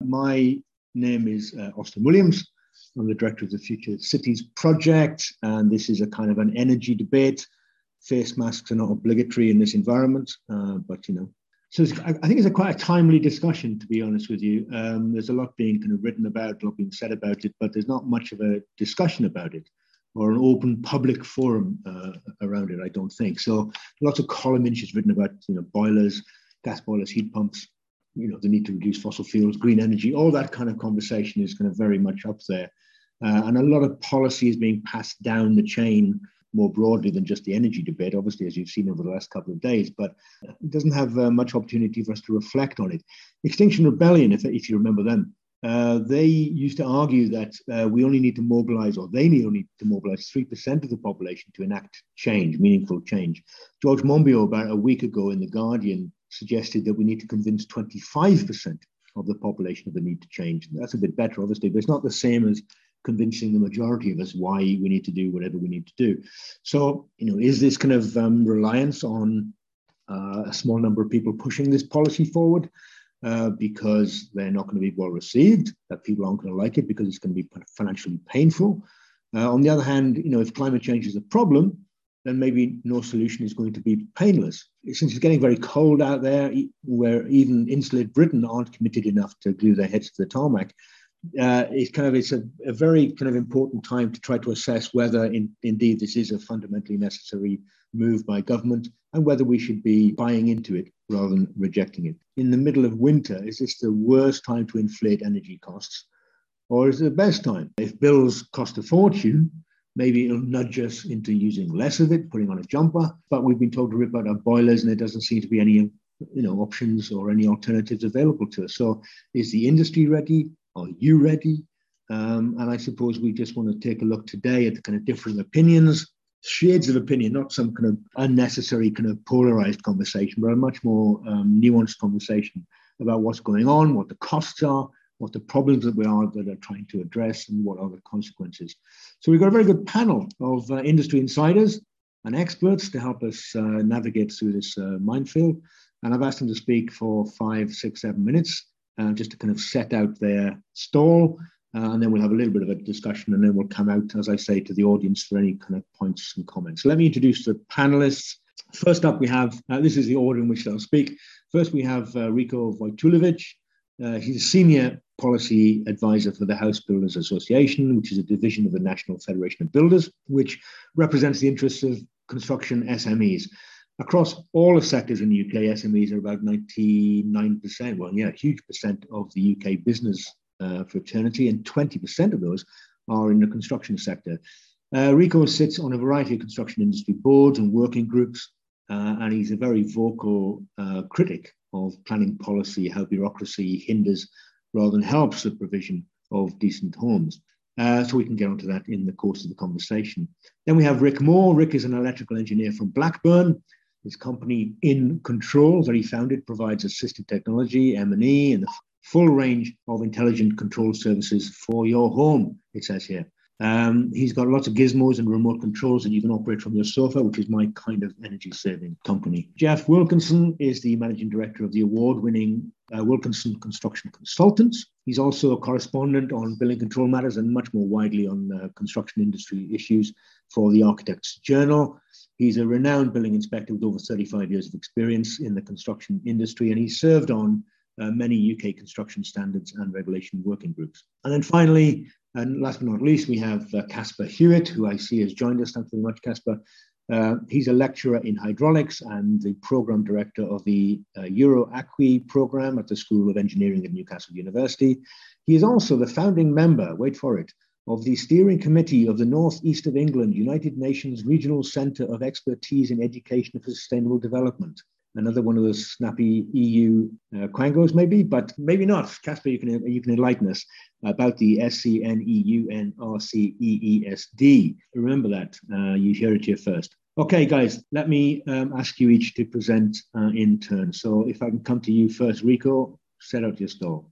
My name is uh, Austin Williams. I'm the director of the Future Cities Project, and this is a kind of an energy debate. Face masks are not obligatory in this environment, uh, but you know. So I think it's a quite a timely discussion, to be honest with you. Um, there's a lot being kind of written about, a lot being said about it, but there's not much of a discussion about it or an open public forum uh, around it. I don't think so. Lots of column inches written about, you know, boilers, gas boilers, heat pumps, you know, the need to reduce fossil fuels, green energy, all that kind of conversation is kind of very much up there. Uh, and a lot of policy is being passed down the chain more broadly than just the energy debate, obviously, as you've seen over the last couple of days, but it doesn't have uh, much opportunity for us to reflect on it. Extinction Rebellion, if, if you remember them, uh, they used to argue that uh, we only need to mobilize, or they need only to mobilize 3% of the population to enact change, meaningful change. George Monbiot, about a week ago in The Guardian, suggested that we need to convince 25% of the population of the need to change. That's a bit better, obviously, but it's not the same as convincing the majority of us why we need to do whatever we need to do. So, you know, is this kind of um, reliance on uh, a small number of people pushing this policy forward uh, because they're not going to be well received, that people aren't going to like it because it's going to be financially painful? Uh, on the other hand, you know, if climate change is a problem, then maybe no solution is going to be painless. Since it's getting very cold out there, where even Insulate Britain aren't committed enough to glue their heads to the tarmac, uh, it's kind of it's a, a, very kind of important time to try to assess whether in, indeed this is a fundamentally necessary move by government and whether we should be buying into it rather than rejecting it. In the middle of winter, is this the worst time to inflate energy costs? Or is it the best time? If bills cost a fortune, maybe it'll nudge us into using less of it, putting on a jumper. But we've been told to rip out our boilers, and there doesn't seem to be any you know options or any alternatives available to us. So is the industry ready? Are you ready? Um, and I suppose we just want to take a look today at the kind of different opinions, shades of opinion, not some kind of unnecessary kind of polarized conversation, but a much more um, nuanced conversation about what's going on, what the costs are, what the problems that we are that are trying to address, and what are the consequences. So we've got a very good panel of uh, industry insiders and experts to help us uh, navigate through this uh, minefield. And I've asked them to speak for five, six, seven minutes uh, just to kind of set out their stall. Uh, and then we'll have a little bit of a discussion and then we'll come out, as I say, to the audience for any kind of points and comments. So let me introduce the panelists. First up, we have, uh, this is the order in which they'll speak. First, we have uh, Rico Wojtulewicz. Uh, he's a senior policy advisor for the House Builders Association, which is a division of the National Federation of Builders, which represents the interests of construction SMEs. Across all the sectors in the UK, SMEs are about 99%, well, yeah, a huge percent of the UK business uh, fraternity, and 20% of those are in the construction sector. Uh, Rico sits on a variety of construction industry boards and working groups, uh, and he's a very vocal uh, critic of planning policy, how bureaucracy hinders rather than helps the provision of decent homes. Uh, so we can get onto that in the course of the conversation. Then we have Rick Moore. Rick is an electrical engineer from Blackburn. His company In Control that he founded provides assistive technology, M&E, and the full range of intelligent control services for your home, it says here. Um, he's got lots of gizmos and remote controls that you can operate from your sofa, which is my kind of energy saving company. Jeff Wilkinson is the managing director of the award winning uh, Wilkinson Construction Consultants. He's also a correspondent on building control matters and much more widely on uh, construction industry issues for the Architects Journal. He's a renowned building inspector with over 35 years of experience in the construction industry, and he served on uh, many UK construction standards and regulation working groups. And then finally, and last but not least, we have uh, Hewett, who I see has joined us. Thanks very much, Caspar. Uh, he's a lecturer in hydraulics and the program director of the uh, EuroAquae program at the School of Engineering at Newcastle University. He is also the founding member, wait for it, of the steering committee of the Northeast of England United Nations Regional Centre of Expertise in Education for Sustainable Development. Another one of those snappy EU uh, quangos, maybe, but maybe not. Caspar, you can you can enlighten us about the SCNEUNRCEESD. Remember that. Uh, you hear it here first. Okay, guys, let me um, ask you each to present uh, in turn. So if I can come to you first, Rico, set out your stall.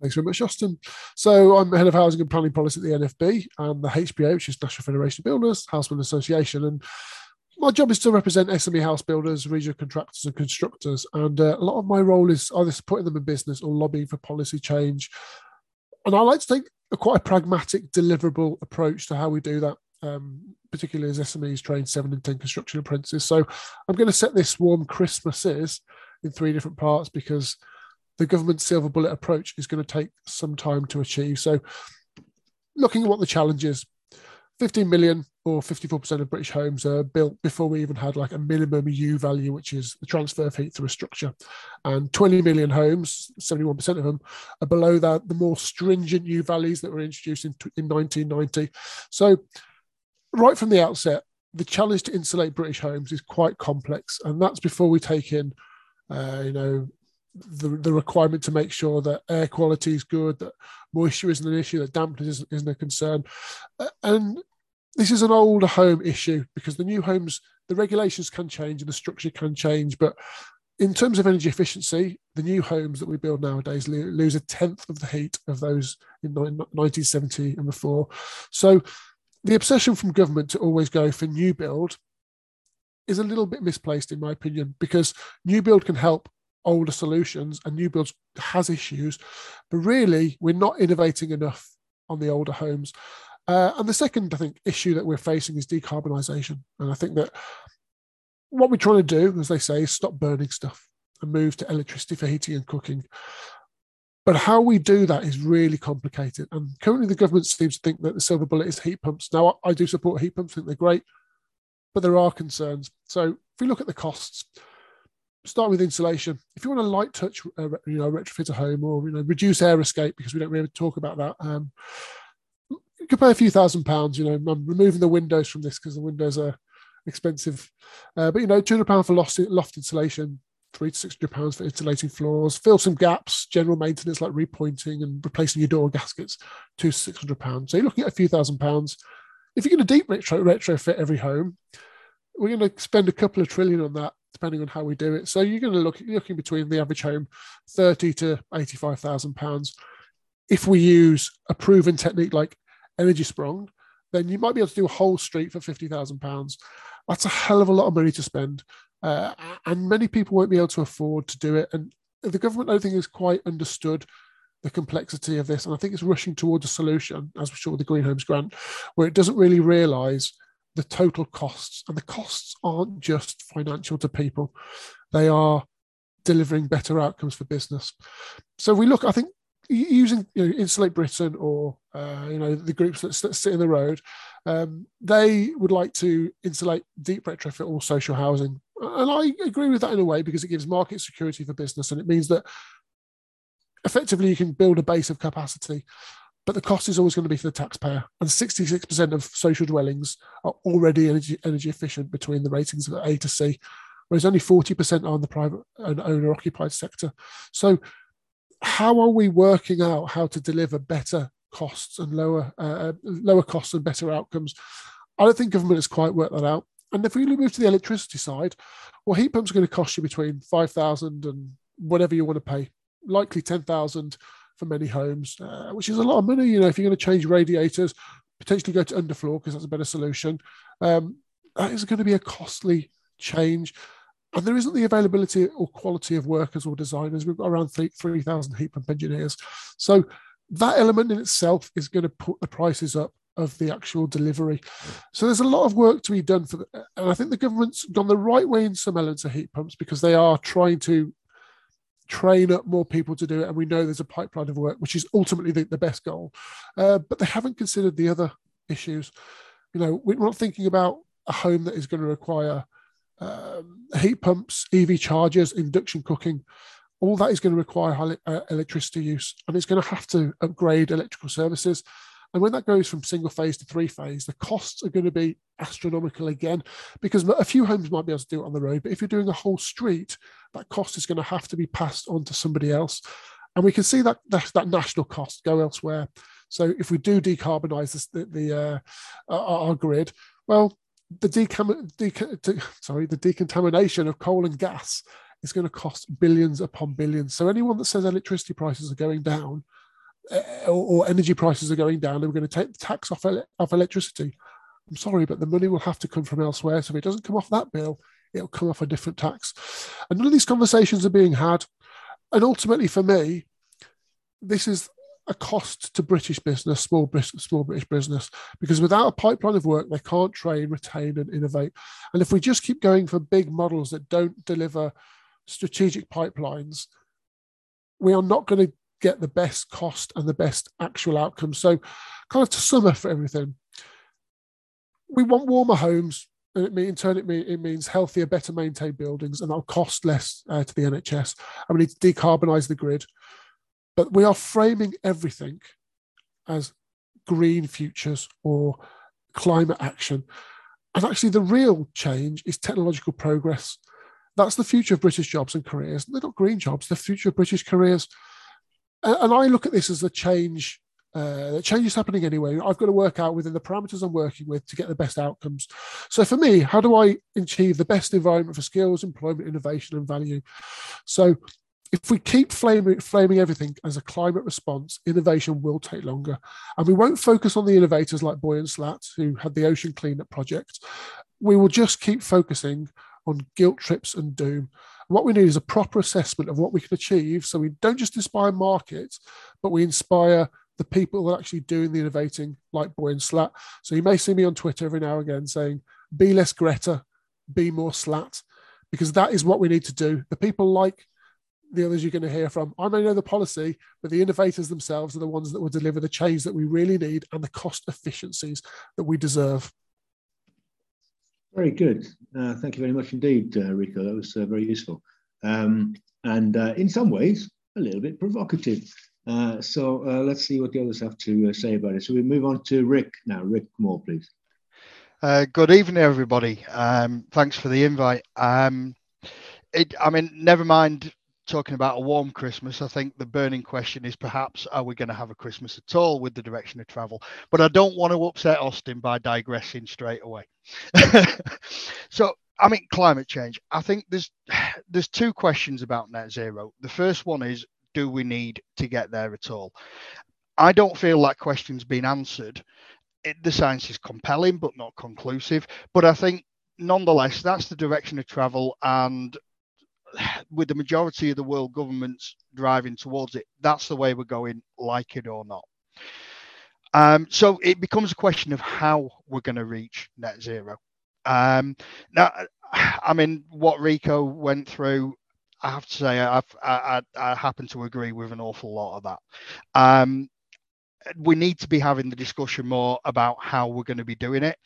Thanks very much, Austin. So I'm head of housing and planning policy at the NFB and the HBA, which is National Federation of Builders, House Association. And my job is to represent SME house builders, regional contractors, and constructors. And uh, a lot of my role is either supporting them in business or lobbying for policy change. And I like to take a quite a pragmatic, deliverable approach to how we do that, um, particularly as SMEs train seven and 10 construction apprentices. So I'm going to set this warm Christmases in three different parts because the government silver bullet approach is going to take some time to achieve. So looking at what the challenge is, 15 million or 54% of British homes are built before we even had like a minimum U value, which is the transfer of heat through a structure. And 20 million homes, 71% of them, are below that, the more stringent U values that were introduced in, in 1990. So, right from the outset, the challenge to insulate British homes is quite complex. And that's before we take in, uh, you know, the, the requirement to make sure that air quality is good, that moisture isn't an issue, that dampness isn't, isn't a concern. Uh, and this is an older home issue because the new homes, the regulations can change and the structure can change. But in terms of energy efficiency, the new homes that we build nowadays lose a tenth of the heat of those in 1970 and before. So the obsession from government to always go for new build is a little bit misplaced, in my opinion, because new build can help older solutions and new builds has issues, but really we're not innovating enough on the older homes. Uh, and the second, I think, issue that we're facing is decarbonisation. And I think that what we're trying to do, as they say, is stop burning stuff and move to electricity for heating and cooking. But how we do that is really complicated. And currently, the government seems to think that the silver bullet is heat pumps. Now, I do support heat pumps, I think they're great, but there are concerns. So, if we look at the costs, start with insulation. If you want a light touch, uh, you know, retrofit a home or you know reduce air escape because we don't really talk about that. Um, you could pay a few thousand pounds. You know, I'm removing the windows from this because the windows are expensive. Uh, but you know, two hundred pound for loft, loft insulation, three to six hundred pounds for insulating floors. Fill some gaps, general maintenance like repointing and replacing your door gaskets, two to six hundred pounds. So you're looking at a few thousand pounds. If you're going to deep retro retrofit every home, we're going to spend a couple of trillion on that depending on how we do it. So you're going to look looking between the average home, thirty to eighty-five thousand pounds. If we use a proven technique like Energiesprong, then you might be able to do a whole street for fifty thousand pounds. That's a hell of a lot of money to spend, uh, and many people won't be able to afford to do it. And the government, I don't think, has quite understood the complexity of this, and I think it's rushing towards a solution, as we saw with the Green Homes Grant, where it doesn't really realise the total costs. And the costs aren't just financial to people, they are delivering better outcomes for business. So we look, I think, using you know, Insulate Britain or uh, you know the groups that, sit in the road, um, they would like to insulate deep retrofit all social housing, and I agree with that in a way because it gives market security for business, and it means that effectively you can build a base of capacity but the cost is always going to be for the taxpayer. And 66% of social dwellings are already energy, energy efficient between the ratings of A to C, whereas only 40% are in the private and owner occupied sector. So, how are we working out how to deliver better costs and lower uh, lower costs and better outcomes? I don't think government has quite worked that out. And if we move to the electricity side, well, heat pumps are going to cost you between 5,000 and whatever you want to pay, likely 10,000 for many homes, uh, which is a lot of money. You know, if you're going to change radiators, potentially go to underfloor because that's a better solution. Um, that is going to be a costly change. And there isn't the availability or quality of workers or designers. We've got around 3,000 heat pump engineers. So that element in itself is going to put the prices up of the actual delivery. So there's a lot of work to be done for, the, and I think the government's gone the right way in some elements of heat pumps because they are trying to train up more people to do it. And we know there's a pipeline of work, which is ultimately the, the best goal. Uh, but they haven't considered the other issues. You know, we're not thinking about a home that is going to require um, heat pumps, EV chargers, induction cooking. All that is going to require uh, electricity use, and it's going to have to upgrade electrical services. And when that goes from single phase to three phase, the costs are going to be astronomical again, because a few homes might be able to do it on the road. But if you're doing a whole street, that cost is going to have to be passed on to somebody else. And we can see that that, that national cost go elsewhere. So if we do decarbonize this, the, the uh, our, grid, well, the decam- de- sorry, the decontamination of coal and gas is going to cost billions upon billions. So anyone that says electricity prices are going down uh, or, or, energy prices are going down, and we're going to take the tax off, off electricity. I'm sorry, but the money will have to come from elsewhere. So if it doesn't come off that bill, it'll come off a different tax. And none of these conversations are being had. And ultimately, for me, this is a cost to British business, small business, small British business, because without a pipeline of work, they can't train, retain, and innovate. And if we just keep going for big models that don't deliver strategic pipelines, we are not going to get the best cost and the best actual outcome. So, kind of to sum up for everything, we want warmer homes. And it mean, in turn, it, mean, it means healthier, better maintained buildings, and that'll cost less uh, to the NHS. And we need to decarbonise the grid. But we are framing everything as green futures or climate action. And actually, the real change is technological progress. That's the future of British jobs and careers. They're not green jobs, the future of British careers. And I look at this as a change. Uh, change is happening anyway. I've got to work out within the parameters I'm working with to get the best outcomes. So for me, how do I achieve the best environment for skills, employment, innovation, and value? So if we keep flaming, flaming everything as a climate response, innovation will take longer. And we won't focus on the innovators like Boyan Slat, who had the ocean cleanup project. We will just keep focusing on guilt trips and doom. What we need is a proper assessment of what we can achieve so we don't just inspire markets, but we inspire the people that are actually doing the innovating, like Boyan Slat. So you may see me on Twitter every now and again saying, be less Greta, be more Slat, because that is what we need to do. The people like the others you're going to hear from. I may know the policy, but the innovators themselves are the ones that will deliver the change that we really need and the cost efficiencies that we deserve. Very good. Uh, thank you very much indeed, uh, Rico. That was uh, very useful. Um, and uh, in some ways, a little bit provocative. Uh, so uh, let's see what the others have to say about it. So we move on to Rick now. Rick Moore, please. good evening, everybody. Um, thanks for the invite. Um, it, I mean, never mind talking about a warm Christmas, I think the burning question is perhaps are we going to have a Christmas at all with the direction of travel? But I don't want to upset Austin by digressing straight away. so, I mean, climate change. I think there's there's two questions about net zero. The first one is, do we need to get there at all? I don't feel that question's been answered. It, the science is compelling but not conclusive. But I think nonetheless, that's the direction of travel, and with the majority of the world governments driving towards it, that's the way we're going, like it or not. Um, so it becomes a question of how we're going to reach net zero. Um, now, I mean, what Rico went through, I have to say, I, I, I happen to agree with an awful lot of that. Um, we need to be having the discussion more about how we're going to be doing it.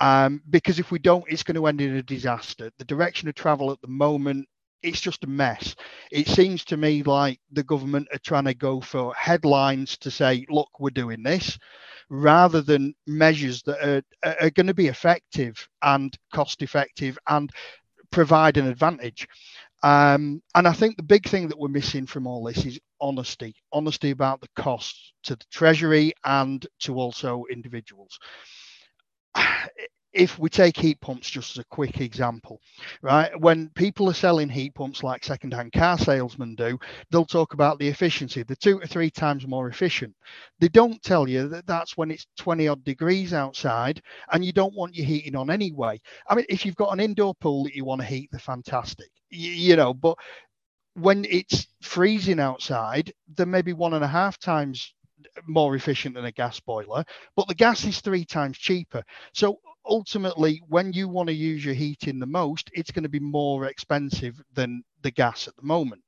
Um, because if we don't, it's going to end in a disaster. The direction of travel at the moment it's just a mess. It seems to me like the government are trying to go for headlines to say, look, we're doing this, rather than measures that are, are going to be effective and cost effective and provide an advantage. Um, and I think the big thing that we're missing from all this is honesty honesty about the costs to the Treasury and to also individuals if we take heat pumps just as a quick example, right? When people are selling heat pumps like second-hand car salesmen do, they'll talk about the efficiency. They're two to three times more efficient. They don't tell you that that's when it's 20 odd degrees outside and you don't want your heating on anyway. I mean, if you've got an indoor pool that you want to heat, they're fantastic, you, you know, but when it's freezing outside, they're maybe one and a half times more efficient than a gas boiler, but the gas is three times cheaper. So ultimately, when you want to use your heating the most, it's going to be more expensive than the gas at the moment.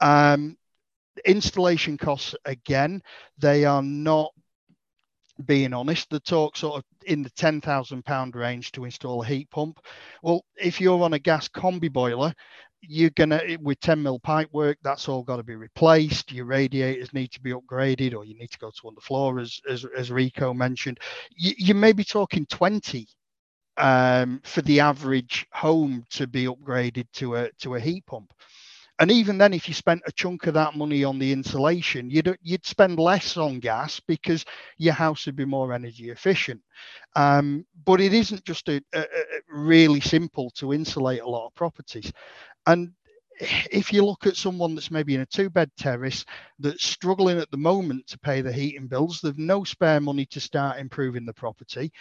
Um, installation costs, again, they are not being honest, the talk sort of in the ten thousand pound range to install a heat pump. Well, if you're on a gas combi boiler, you're gonna with 10 mil pipe work that's all got to be replaced. Your radiators need to be upgraded or you need to go to underfloor as as, as rico mentioned. You, you may be talking 20 um, for the average home to be upgraded to a to a heat pump. And even then if you spent a chunk of that money on the insulation you'd you'd spend less on gas because your house would be more energy efficient. Um, but it isn't just a, a, a really simple to insulate a lot of properties and if you look at someone that's maybe in a two bed terrace that's struggling at the moment to pay the heating bills, they've no spare money to start improving the property.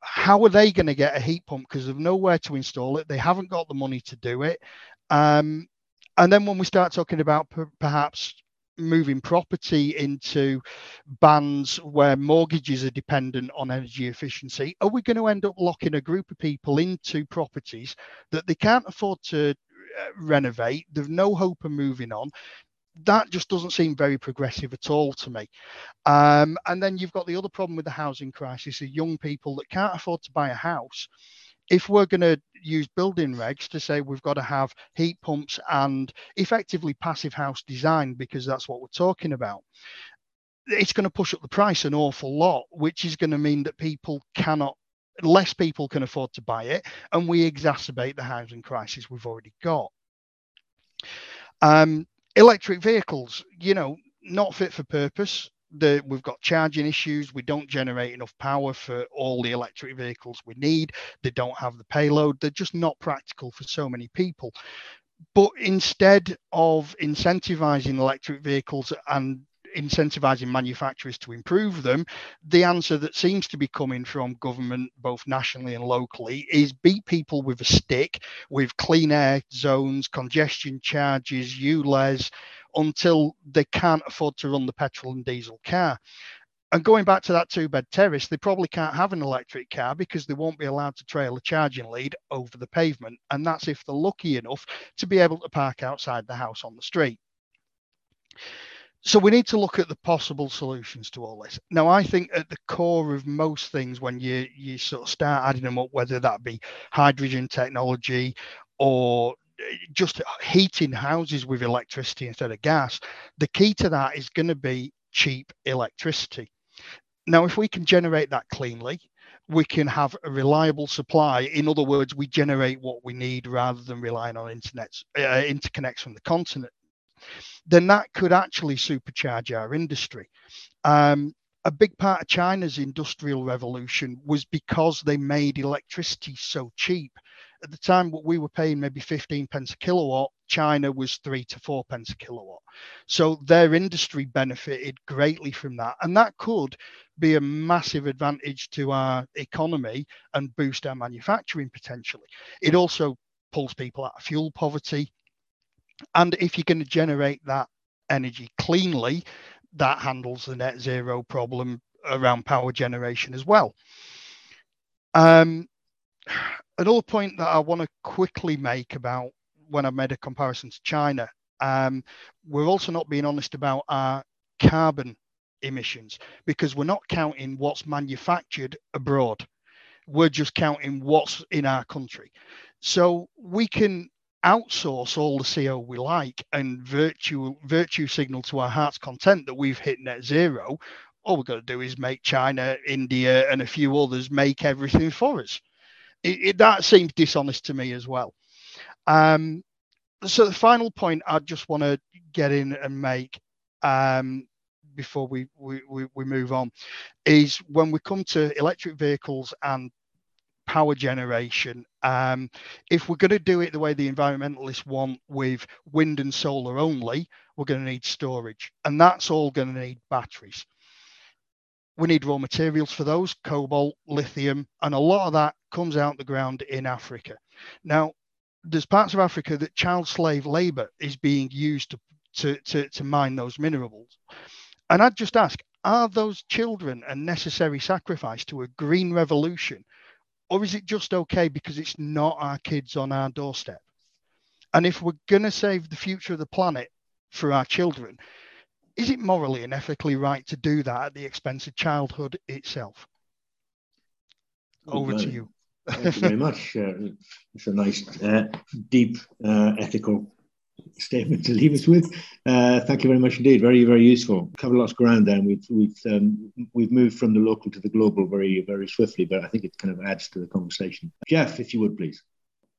how are they going to get a heat pump because they've nowhere to install it? They haven't got the money to do it. Um, and then when we start talking about per- perhaps moving property into bands where mortgages are dependent on energy efficiency, are we going to end up locking a group of people into properties that they can't afford to uh, renovate? They've no hope of moving on. That just doesn't seem very progressive at all to me. Um, and then you've got the other problem with the housing crisis the young people that can't afford to buy a house if we're going to use building regs to say we've got to have heat pumps and effectively passive house design because that's what we're talking about it's going to push up the price an awful lot which is going to mean that people cannot less people can afford to buy it and we exacerbate the housing crisis we've already got. Um, electric vehicles you know not fit for purpose the, we've got charging issues. We don't generate enough power for all the electric vehicles we need. They don't have the payload. They're just not practical for so many people. But instead of incentivizing electric vehicles and incentivizing manufacturers to improve them, the answer that seems to be coming from government, both nationally and locally, is beat people with a stick with clean air zones, congestion charges, ULEZ, until they can't afford to run the petrol and diesel car. And going back to that two bed terrace, they probably can't have an electric car because they won't be allowed to trail a charging lead over the pavement. And that's if they're lucky enough to be able to park outside the house on the street. So we need to look at the possible solutions to all this. Now, I think at the core of most things, when you you sort of start adding them up, whether that be hydrogen technology or just heating houses with electricity instead of gas, the key to that is going to be cheap electricity. Now, if we can generate that cleanly, we can have a reliable supply. In other words, we generate what we need rather than relying on internet uh, interconnects from the continent. Then that could actually supercharge our industry. Um, a big part of China's industrial revolution was because they made electricity so cheap at the time what we were paying maybe 15 pence a kilowatt china was three to four pence a kilowatt. So their industry benefited greatly from that and that could be a massive advantage to our economy and boost our manufacturing potentially. It also pulls people out of fuel poverty and if you're going to generate that energy cleanly that handles the net zero problem around power generation as well. Um, another point that I want to quickly make about when I made a comparison to China, um, we're also not being honest about our carbon emissions because we're not counting what's manufactured abroad. We're just counting what's in our country. So we can outsource all the CO we like and virtue virtue signal to our heart's content that we've hit net zero. All we've got to do is make China, India, and a few others make everything for us it, it, that seems dishonest to me as well. Um, so the final point I just want to get in and make um, before we, we, we, move on is when we come to electric vehicles and power generation. Um, if we're going to do it the way the environmentalists want with wind and solar only, we're going to need storage, and that's all going to need batteries. We need raw materials for those cobalt, lithium, and a lot of that comes out the ground in Africa. Now, there's parts of Africa that child slave labor is being used to, to, to, to mine those minerals. And I'd just ask are those children a necessary sacrifice to a green revolution? Or is it just okay because it's not our kids on our doorstep? And if we're going to save the future of the planet for our children, is it morally and ethically right to do that at the expense of childhood itself? Over to you. Thank you very much. Uh, it's a nice, uh, deep, uh, ethical statement to leave us with. Uh, thank you very much indeed. Very, very useful. Covered lots of ground there, and we've we've um, we've moved from the local to the global very, very swiftly. But I think it kind of adds to the conversation. Jeff, if you would please.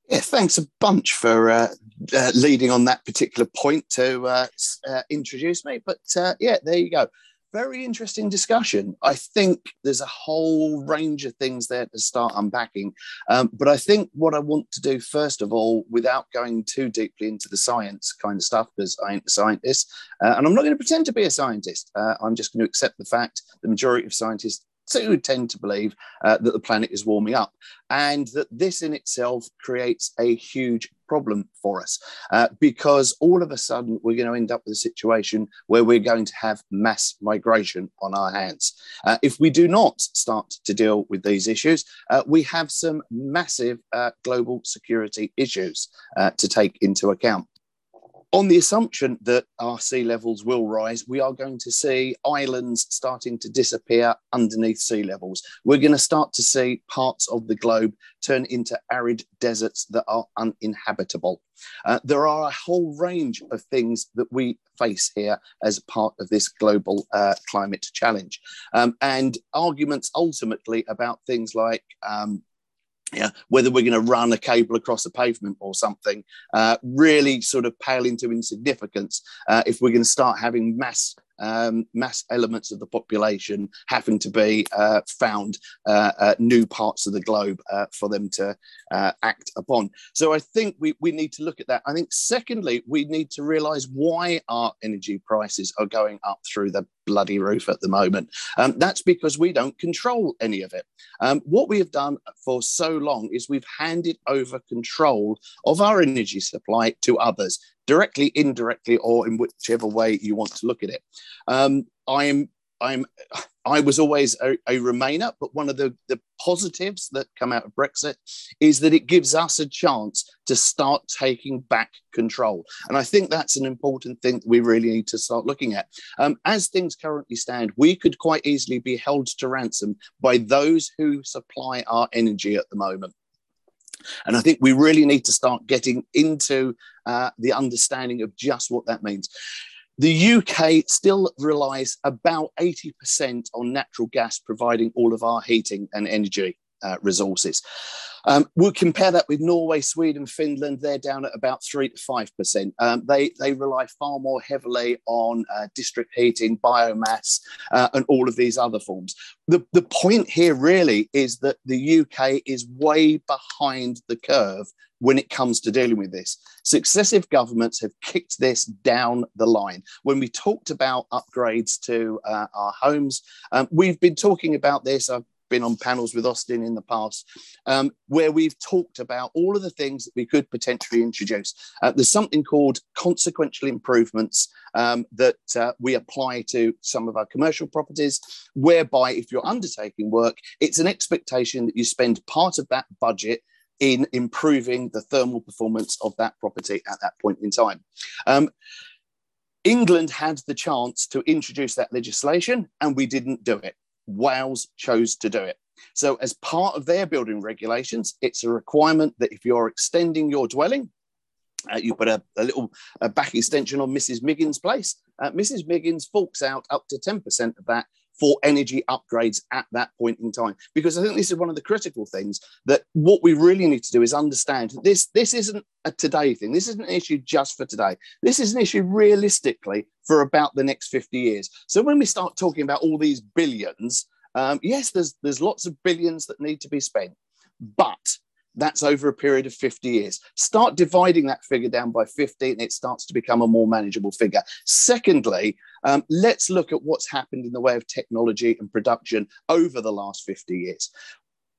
Yeah, thanks a bunch for uh, uh, leading on that particular point to uh, uh introduce me. But uh, yeah, there you go. Very interesting discussion. I think there's a whole range of things there to start unpacking. Um, but I think what I want to do, first of all, without going too deeply into the science kind of stuff, because I ain't a scientist, uh, and I'm not going to pretend to be a scientist, I'm just going to accept the fact the majority of scientists do tend to believe uh, that the planet is warming up and that this in itself creates a huge problem for us uh, because all of a sudden we're going to end up with a situation where we're going to have mass migration on our hands. Uh, if we do not start to deal with these issues, uh, we have some massive uh, global security issues uh, to take into account on the assumption that our sea levels will rise, we are going to see islands starting to disappear underneath sea levels. We're going to start to see parts of the globe turn into arid deserts that are uninhabitable. Uh, there are a whole range of things that we face here as part of this global uh, climate challenge. Um, and arguments ultimately about things like um, yeah, whether we're going to run a cable across a pavement or something, uh, really sort of pale into insignificance uh, if we're going to start having mass um, mass elements of the population having to be uh, found uh, new parts of the globe uh, for them to uh, act upon. So I think we, we need to look at that. I think, secondly, we need to realize why our energy prices are going up through the bloody roof at the moment. Um, that's because we don't control any of it. Um, what we have done for so long is we've handed over control of our energy supply to others directly, indirectly, or in whichever way you want to look at it. Um, I'm I'm I was always a, a, Remainer, but one of the, the positives that come out of Brexit is that it gives us a chance to start taking back control. And I think that's an important thing we really need to start looking at. Um, as things currently stand, we could quite easily be held to ransom by those who supply our energy at the moment. And I think we really need to start getting into uh, the understanding of just what that means. The UK still relies about 80% on natural gas providing all of our heating and energy uh, resources. Um, we'll compare that with Norway, Sweden, Finland. They're down at about three to five percent. Um, they they rely far more heavily on uh, district heating, biomass, uh, and all of these other forms. The the point here really is that the UK is way behind the curve when it comes to dealing with this. Successive governments have kicked this down the line. When we talked about upgrades to uh, our homes, um, we've been talking about this. I've been on panels with Austin in the past, um, where we've talked about all of the things that we could potentially introduce. Uh, there's something called consequential improvements um, that uh, we apply to some of our commercial properties, whereby if you're undertaking work, it's an expectation that you spend part of that budget in improving the thermal performance of that property at that point in time. Um, England had the chance to introduce that legislation and we didn't do it. Wales chose to do it. So, as part of their building regulations, it's a requirement that if you're extending your dwelling, uh, you put a, a little a back extension on Mrs. Miggins' place. Uh, Mrs. Miggins forks out up to 10% of that for energy upgrades at that point in time. Because I think this is one of the critical things that what we really need to do is understand this, this isn't a today thing. This isn't an issue just for today. This is an issue realistically for about the next 50 years. So when we start talking about all these billions, um, yes, there's, there's lots of billions that need to be spent, but that's over a period of 50 years. Start dividing that figure down by 50 and it starts to become a more manageable figure. Secondly, um, let's look at what's happened in the way of technology and production over the last 50 years.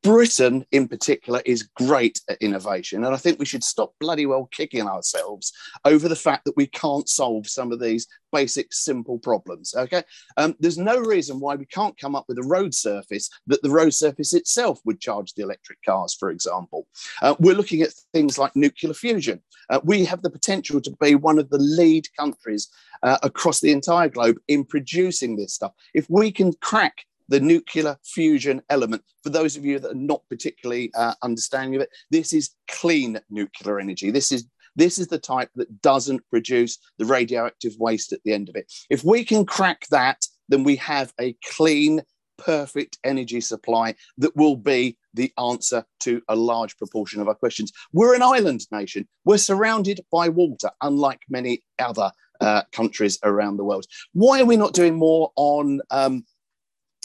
Britain, in particular, is great at innovation. And I think we should stop bloody well kicking ourselves over the fact that we can't solve some of these basic, simple problems. Okay. Um, there's no reason why we can't come up with a road surface that the road surface itself would charge the electric cars, for example. Uh, we're looking at things like nuclear fusion. Uh, we have the potential to be one of the lead countries uh, across the entire globe in producing this stuff. If we can crack the nuclear fusion element. For those of you that are not particularly uh, understanding of it, this is clean nuclear energy. This is this is the type that doesn't produce the radioactive waste at the end of it. If we can crack that, then we have a clean, perfect energy supply that will be the answer to a large proportion of our questions. We're an island nation. We're surrounded by water, unlike many other uh, countries around the world. Why are we not doing more on um,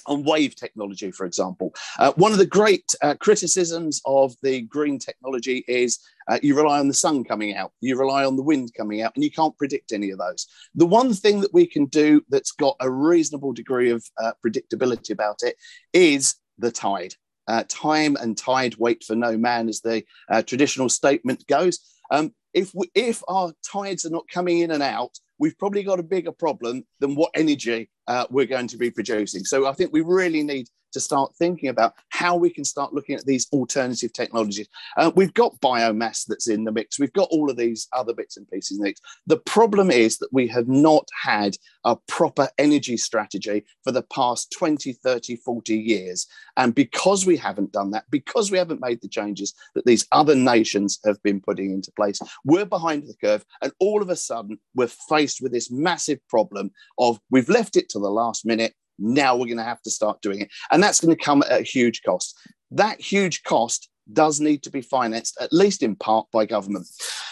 on wave technology, for example. Uh, one of the great uh, criticisms of the green technology is Uh, you rely on the sun coming out, you rely on the wind coming out, and you can't predict any of those. The one thing that we can do that's got a reasonable degree of uh, predictability about it is the tide. Uh, time and tide wait for no man, as the uh, traditional statement goes. Um, if we, if our tides are not coming in and out, we've probably got a bigger problem than what energy uh, we're going to be producing. So I think we really need to start thinking about how we can start looking at these alternative technologies. Uh, we've got biomass that's in the mix. We've got all of these other bits and pieces in the mix. The problem is that we have not had a proper energy strategy for the past 20, 30, 40 years. And because we haven't done that, because we haven't made the changes that these other nations have been putting into place, we're behind the curve. And all of a sudden, we're faced with this massive problem of we've left it to the last minute now we're going to have to start doing it. And that's going to come at a huge cost. That huge cost does need to be financed, at least in part, by government.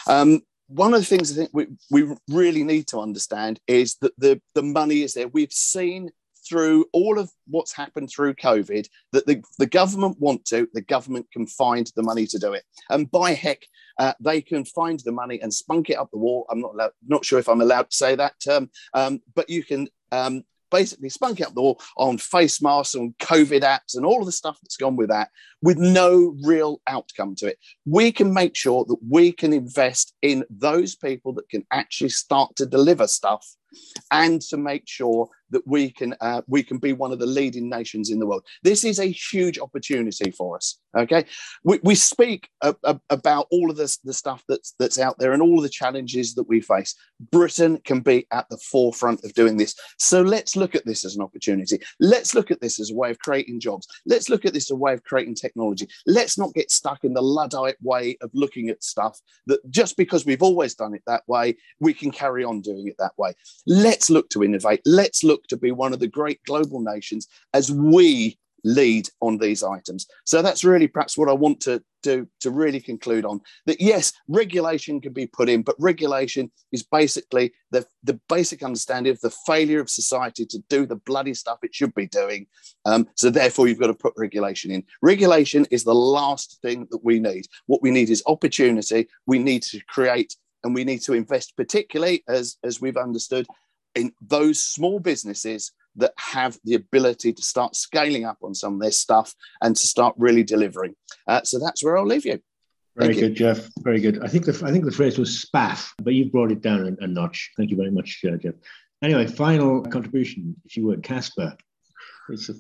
Um, one of the things I think we, we really need to understand is that the, the money is there. We've seen through all of what's happened through COVID that the, the government want to, the government can find the money to do it. And by heck, uh, they can find the money and spunk it up the wall. I'm not allowed, not sure if I'm allowed to say that term, um, but you can um, basically spunk out the wall on face masks and COVID apps and all of the stuff that's gone with that with no real outcome to it. We can make sure that we can invest in those people that can actually start to deliver stuff and to make sure that we can uh, we can be one of the leading nations in the world. This is a huge opportunity for us. Okay, we, we speak a, a, about all of this the stuff that's that's out there and all the challenges that we face. Britain can be at the forefront of doing this. So let's look at this as an opportunity. Let's look at this as a way of creating jobs. Let's look at this as a way of creating technology. Let's not get stuck in the luddite way of looking at stuff that just because we've always done it that way, we can carry on doing it that way. Let's look to innovate. Let's look to be one of the great global nations as we lead on these items. So that's really perhaps what I want to do to really conclude on that. Yes, regulation can be put in, but regulation is basically the, the basic understanding of the failure of society to do the bloody stuff it should be doing. Um, so therefore, you've got to put regulation in. Regulation is the last thing that we need. What we need is opportunity. We need to create and we need to invest, particularly as, as we've understood, in those small businesses that have the ability to start scaling up on some of this stuff and to start really delivering. Uh, so that's where I'll leave you. Very Thank good, you. Jeff. Very good. I think the I think the phrase was spaff, but you've brought it down a, a notch. Thank you very much, uh, Jeff. Anyway, final contribution, if you would, Caspar.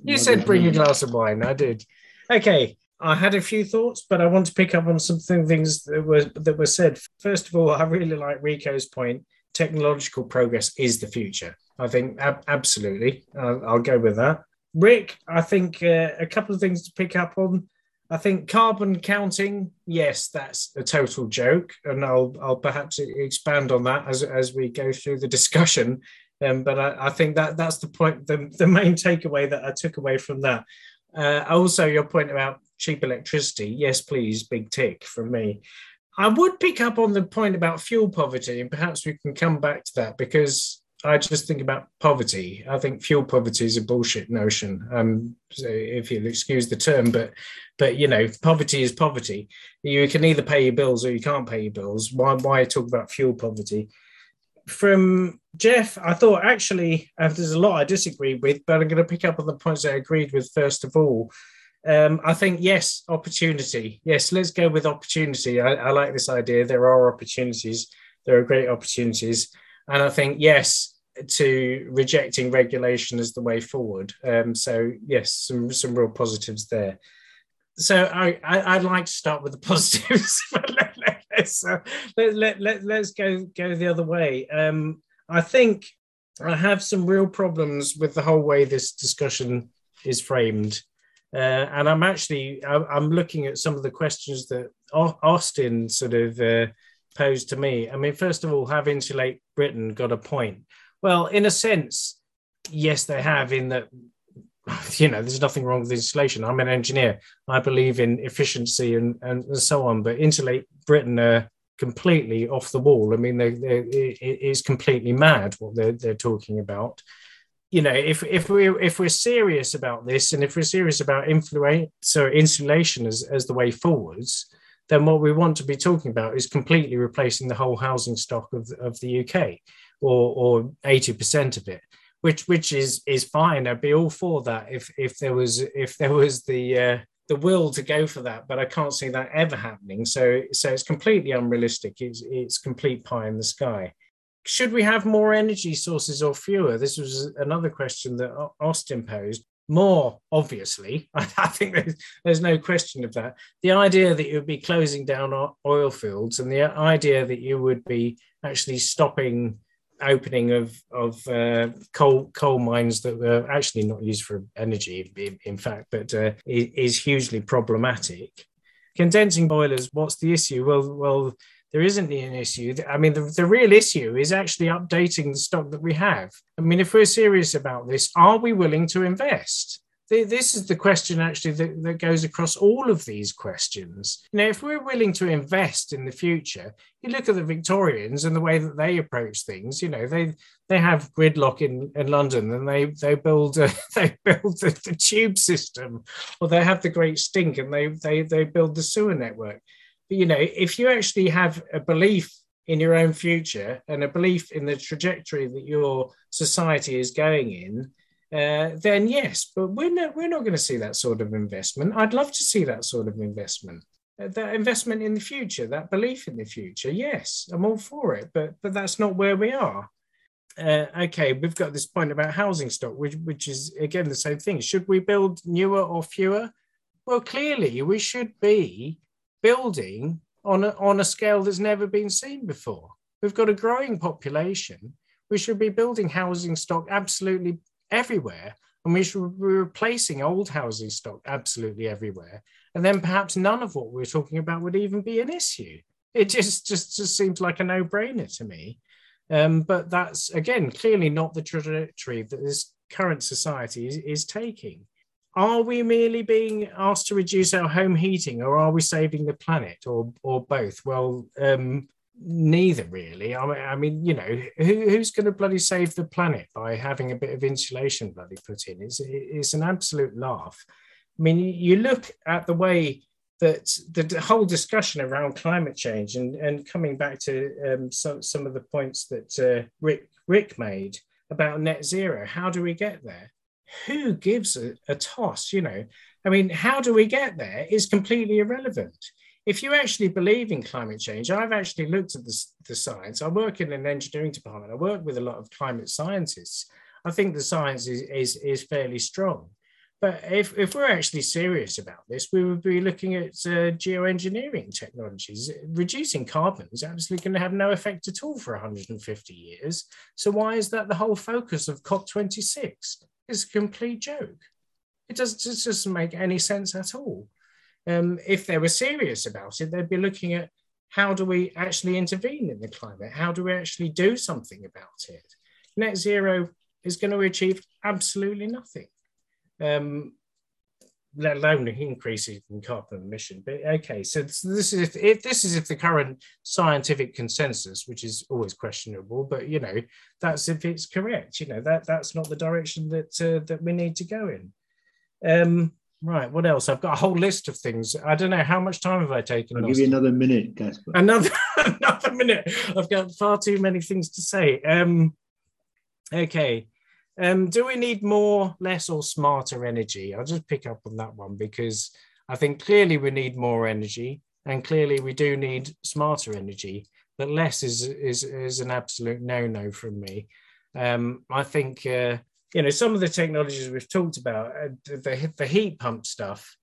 You said bring a glass of wine. I did. Okay. I had a few thoughts, but I want to pick up on some things that were that were said. First of all, I really like Rico's point technological progress is the future. I think ab- absolutely. I'll, I'll, go with that. Rick, I think uh, a couple of things to pick up on. I think carbon counting, yes, that's a total joke, and I'll I'll perhaps expand on that as as we go through the discussion. Um, but I, I, think that that's the point, the, the main takeaway that I took away from that. Uh, also, your point about cheap electricity, yes, please, big tick from me. I would pick up on the point about fuel poverty, and perhaps we can come back to that because I just think about poverty. I think fuel poverty is a bullshit notion. Um, so if you'll excuse the term, but but you know, poverty is poverty. You can either pay your bills or you can't pay your bills. Why why talk about fuel poverty? From Jeff, I thought actually uh, there's a lot I disagree with, but I'm going to pick up on the points I agreed with first of all. Um, I think yes, opportunity. Yes, let's go with opportunity. I, I, like this idea. There are opportunities. There are great opportunities, and I think yes to rejecting regulation as the way forward. Um, so yes, some some real positives there. So I, I would like to start with the positives. let, us uh, let, let, let, let's go go the other way. Um, I think I have some real problems with the whole way this discussion is framed. Uh, and I'm actually I'm looking at some of the questions that Austin sort of uh, posed to me. I mean, first of all, have Insulate Britain got a point? Well, in a sense, yes, they have. In that, you know, there's nothing wrong with insulation. I'm an engineer. I believe in efficiency and and so on. But Insulate Britain are completely off the wall. I mean, they, they, it's completely mad what they're they're talking about you know, if if we if we're serious about this, and if we're serious about insulation as as the way forwards, then what we want to be talking about is completely replacing the whole housing stock of, of the UK or, or 80% of it. Which, which is is fine. I'd be all for that if if there was if there was the uh, the will to go for that, but I can't see that ever happening. So so it's completely unrealistic. It's it's complete pie in the sky. Should we have more energy sources or fewer? This was another question that Austin posed. More, obviously. I, think there's, there's no question of that. The idea that you would be closing down oil fields and the idea that you would be actually stopping opening of of uh, coal coal mines that were actually not used for energy, in, in fact, but uh, is hugely problematic. Condensing boilers, what's the issue? Well, well, there isn't an issue. I mean, the, the real issue is actually updating the stock that we have. I mean, if we're serious about this, are we willing to invest? this is the question actually that, that goes across all of these questions. You know, if we're willing to invest in the future, you look at the Victorians and the way that they approach things. You know, they they have gridlock in, in London and they they build a, they build the, the tube system, or they have the Great Stink and they they they build the sewer network. You know, if you actually have a belief in your own future and a belief in the trajectory that your society is going in uh, then yes, but we're not, we're not going to see that sort of investment. I'd love to see that sort of investment. Uh, that investment in the future, that belief in the future, yes, I'm all for it, but but that's not where we are. Uh, okay, we've got this point about housing stock, which which is again the same thing. Should we build newer or fewer? Well, clearly we should be building on a, on a scale that's never been seen before. We've got a growing population. We should be building housing stock absolutely everywhere. And we should be replacing old housing stock absolutely everywhere. And then perhaps none of what we're talking about would even be an issue. It just just, just seems like a no-brainer to me. Um, but that's again clearly not the trajectory that this current society is, is taking. Are we merely being asked to reduce our home heating, or are we saving the planet, or or both? Well, um, neither really. I mean, I mean, you know, who, who's going to bloody save the planet by having a bit of insulation bloody put in? It's, it's an absolute laugh. I mean, you look at the way that the whole discussion around climate change and, and coming back to um, some, some of the points that uh, Rick, Rick made about net zero, how do we get there? Who gives a, a toss, you know? I mean, how do we get there is completely irrelevant if you actually believe in climate change, I've actually looked at the, the science. I work in an engineering department. I work with a lot of climate scientists. I think the science is, is, is fairly strong. But if, if we're actually serious about this, we would be looking at uh, geoengineering technologies. Reducing carbon is absolutely going to have no effect at all for 150 years. So why is that the whole focus of COP26? It's a complete joke. It, does, it doesn't make any sense at all um, if they were serious about it, they'd be looking at how do we actually intervene in the climate? How do we actually do something about it? Net zero is going to achieve absolutely nothing, um, let alone increases in carbon emission. But okay, so this is if, if, this is if the current scientific consensus, which is always questionable, but you know that's if it's correct. You know that that's not the direction that uh, that we need to go in. Um, Right. What else? I've got a whole list of things. I don't know how much time have I taken. I'll give you another minute, Caspar. Another another minute. I've got far too many things to say. Um, okay. Um, do we need more, less, or smarter energy? I'll just pick up on that one because I think clearly we need more energy, and clearly we do need smarter energy. But less is is is an absolute no no from me. Um, I think uh, you know some of the technologies we've talked about uh, the, the heat pump stuff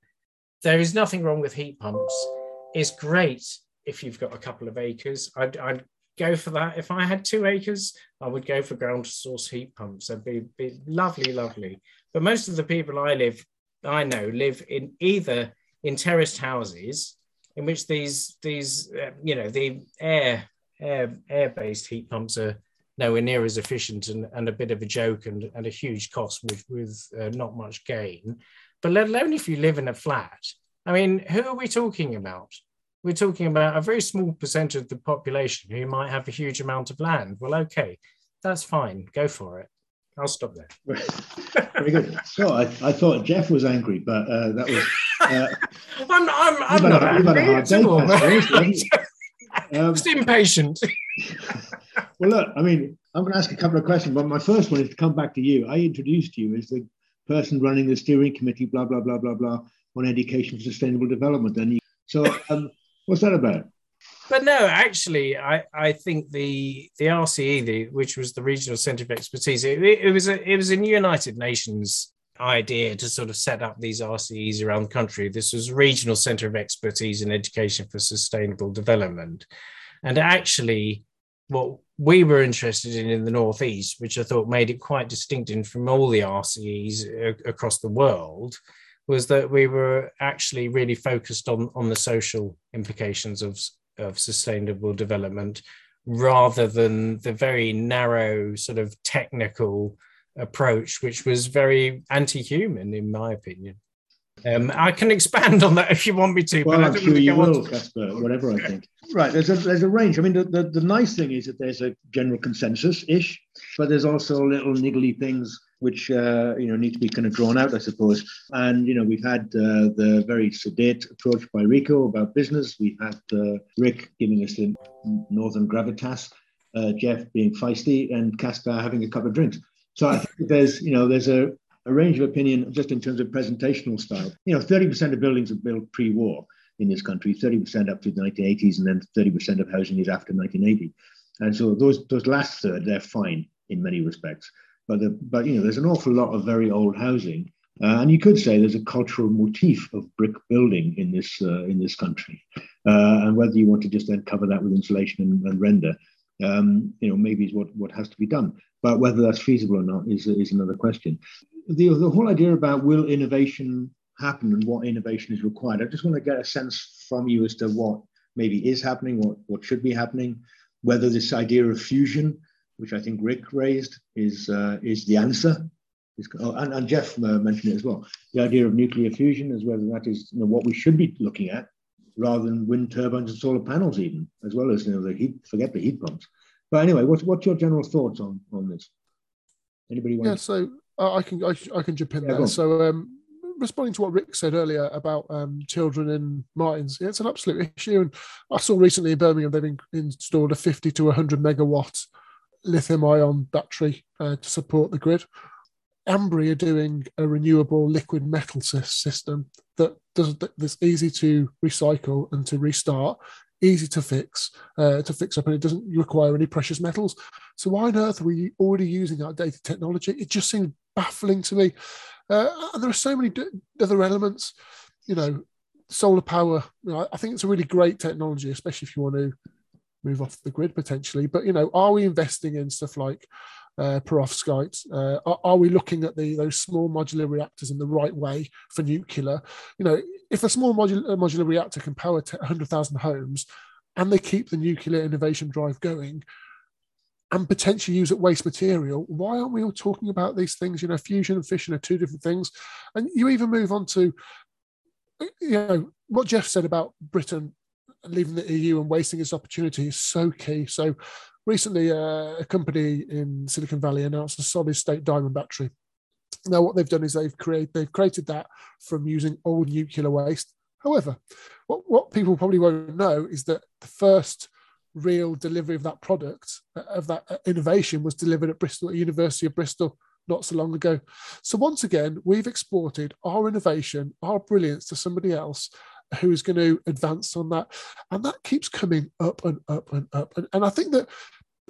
there is nothing wrong with heat pumps it's great if you've got a couple of acres I'd, I'd go for that if i had two acres i would go for ground source heat pumps that'd be, be lovely lovely but most of the people i live i know live in either in terraced houses in which these these uh, you know the air air air based heat pumps are nowhere near as efficient and, and a bit of a joke and, and a huge cost with, with uh, not much gain. But let alone if you live in a flat, I mean, who are we talking about? We're talking about a very small percentage of the population who might have a huge amount of land. Well, okay, that's fine, go for it. I'll stop there. Very good. So I, I thought Jeff was angry, but uh, that was. Uh, I'm, I'm, I'm not had a- you've had a angry at all. Um, Just impatient. well, look, I mean, I'm going to ask a couple of questions, but my first one is to come back to you. I introduced you as the person running the steering committee, blah blah blah blah blah, on education for sustainable development. And you, so, um, what's that about? But no, actually, I, I think the the RCE, the, which was the Regional Centre of Expertise, it, it was a it was a United Nations idea to sort of set up these RCEs around the country. This was Regional Centre of Expertise in Education for Sustainable Development, and actually, what we were interested in in the Northeast, which I thought made it quite distinctive from all the RCEs across the world, was that we were actually really focused on on the social implications of of sustainable development rather than the very narrow sort of technical approach which was very anti-human in my opinion um, I can expand on that if you want me to, Well, but I I'm don't sure you will, Caspar, whatever I think. Right, there's a there's a range. I mean, the, the, the nice thing is that there's a general consensus ish, but there's also little niggly things which uh, you know need to be kind of drawn out, I suppose. And you know, we've had uh, the very sedate approach by Rico about business. We've had uh, Rick giving us the northern gravitas, uh, Jeff being feisty, and Caspar having a couple of drinks. So I think there's you know there's a a range of opinion just in terms of presentational style. You know, 30% of buildings are built pre-war in this country, 30% up to the 1980s, and then 30% of housing is after 1980. And so those those last third, they're fine in many respects. But the, but you know, there's an awful lot of very old housing, uh, and you could say there's a cultural motif of brick building in this uh, in this country. Uh, and whether you want to just then cover that with insulation and, and render, um, you know, maybe is what what has to be done. But whether that's feasible or not is is another question the, the whole idea about will innovation happen and what innovation is required. I just want to get a sense from you as to what maybe is happening, what, what should be happening, whether this idea of fusion, which I think Rick raised, is, uh, is the answer. Oh, and, and Jeff uh, mentioned it as well. The idea of nuclear fusion is whether that is you know, what we should be looking at rather than wind turbines and solar panels even, as well as you know, the heat, forget the heat pumps. But anyway, what's, what's your general thoughts on, on this? Anybody want Yeah, so uh, I can I, I can jump in Yeah, there. So um, responding to what Rick said earlier about um, children in Martins, yeah, it's an absolute issue. And I saw recently in Birmingham they've in, installed a 50 to 100 megawatt lithium ion battery uh, to support the grid. Ambri are doing a renewable liquid metal system that does that's easy to recycle and to restart, easy to fix, uh, to fix up, and it doesn't require any precious metals. So why on earth are we already using outdated technology? It just seems baffling to me. Uh, and there are so many d- other elements, you know, solar power. You know, I think it's a really great technology, especially if you want to move off the grid potentially. But you know, are we investing in stuff like uh? Uh, are, are we looking at the those small modular reactors in the right way for nuclear? You know, if a small modular, modular reactor can power t- 100,000 homes and they keep the nuclear innovation drive going, and potentially use it waste material. Why aren't we all talking about these things? You know, fusion and fission are two different things. And you even move on to, you know, what Jeff said about Britain leaving the EU and wasting its opportunity is so key. So recently, uh, a company in Silicon Valley announced a solid state diamond battery. Now, what they've done is they've created they've created that from using old nuclear waste. However, what, what people probably won't know is that the first real delivery of that product of that innovation was delivered at Bristol at University of Bristol not so long ago. So once again, we've exported our innovation, our brilliance to somebody else who is going to advance on that, and that keeps coming up and up and up. And, and I think that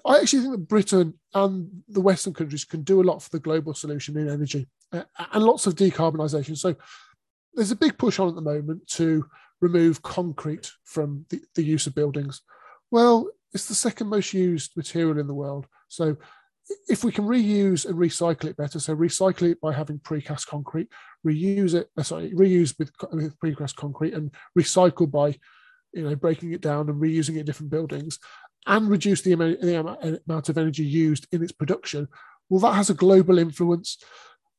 I actually think that Britain and the Western countries can do a lot for the global solution in energy uh, and lots of decarbonisation. So there's a big push on at the moment to remove concrete from the, the use of buildings. Well, it's the second most used material in the world. So if we can reuse and recycle it better, so recycle it by having precast concrete, reuse it, uh, sorry, reuse with, with precast concrete and recycle by, you know, breaking it down and reusing it in different buildings and reduce the the amount of energy used in its production, well, that has a global influence.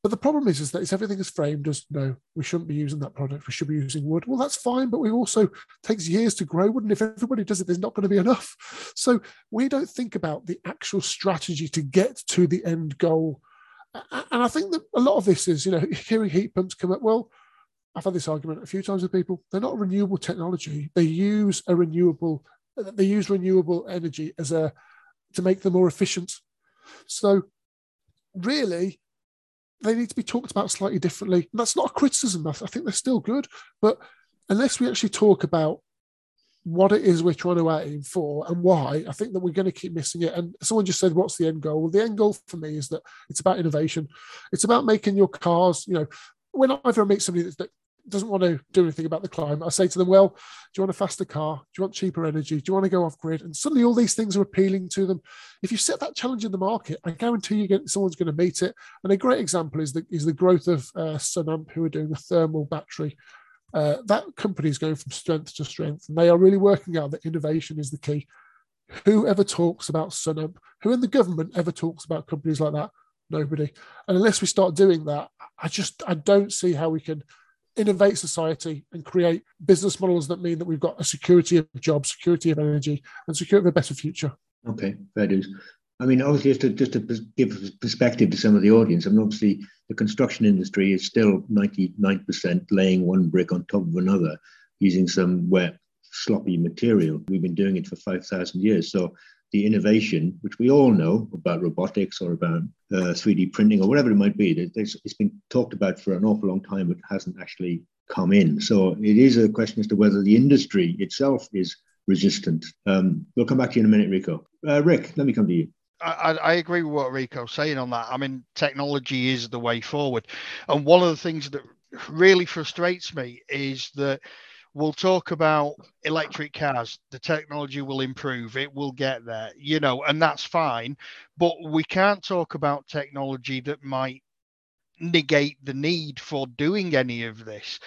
But the problem is, is that it's everything is framed as no, we shouldn't be using that product. We should be using wood. Well, that's fine, but we also takes years to grow wood, and if everybody does it, there's not going to be enough. So we don't think about the actual strategy to get to the end goal. And I think that a lot of this is, you know, hearing heat pumps come up. Well, I've had this argument a few times with people. They're not renewable technology. They use a renewable. They use renewable energy as a to make them more efficient. So, really, they need to be talked about slightly differently. And that's not a criticism. I think they're still good, but unless we actually talk about what it is we're trying to aim for and why, I think that we're going to keep missing it. And someone just said, "What's the end goal?" Well, the end goal for me is that it's about innovation. It's about making your cars. You know, whenever I meet somebody that doesn't want to do anything about the climate, I say to them, "Well, do you want a faster car? Do you want cheaper energy? Do you want to go off grid?" And suddenly, all these things are appealing to them. If you set that challenge in the market, I guarantee you, get someone's going to meet it. And a great example is the is the growth of uh, Sunamp, who are doing a thermal battery uh, that company is going from strength to strength, and they are really working out that innovation is the key. Who ever talks about Sunamp? Who in the government ever talks about companies like that? Nobody. And unless we start doing that, I just I don't see how we can innovate society and create business models that mean that we've got a security of jobs, security of energy, and security of a better future. Okay, fair dues. I mean, obviously, just to, just to give perspective to some of the audience, I mean, obviously, the construction industry is still 99% laying one brick on top of another using some wet, sloppy material. We've been doing it for 5,000 years. So the innovation, which we all know about robotics or about uh, 3D printing or whatever it might be, it's been talked about for an awful long time, but hasn't actually come in. So it is a question as to whether the industry itself is resistant. Um, we'll come back to you in a minute, Rico. Uh, Rick, let me come to you. I, I, agree with what Rico's saying on that. I mean, technology is the way forward. And one of the things that really frustrates me is that we'll talk about electric cars, the technology will improve, it will get there, you know, and that's fine. But we can't talk about technology that might negate the need for doing any of this,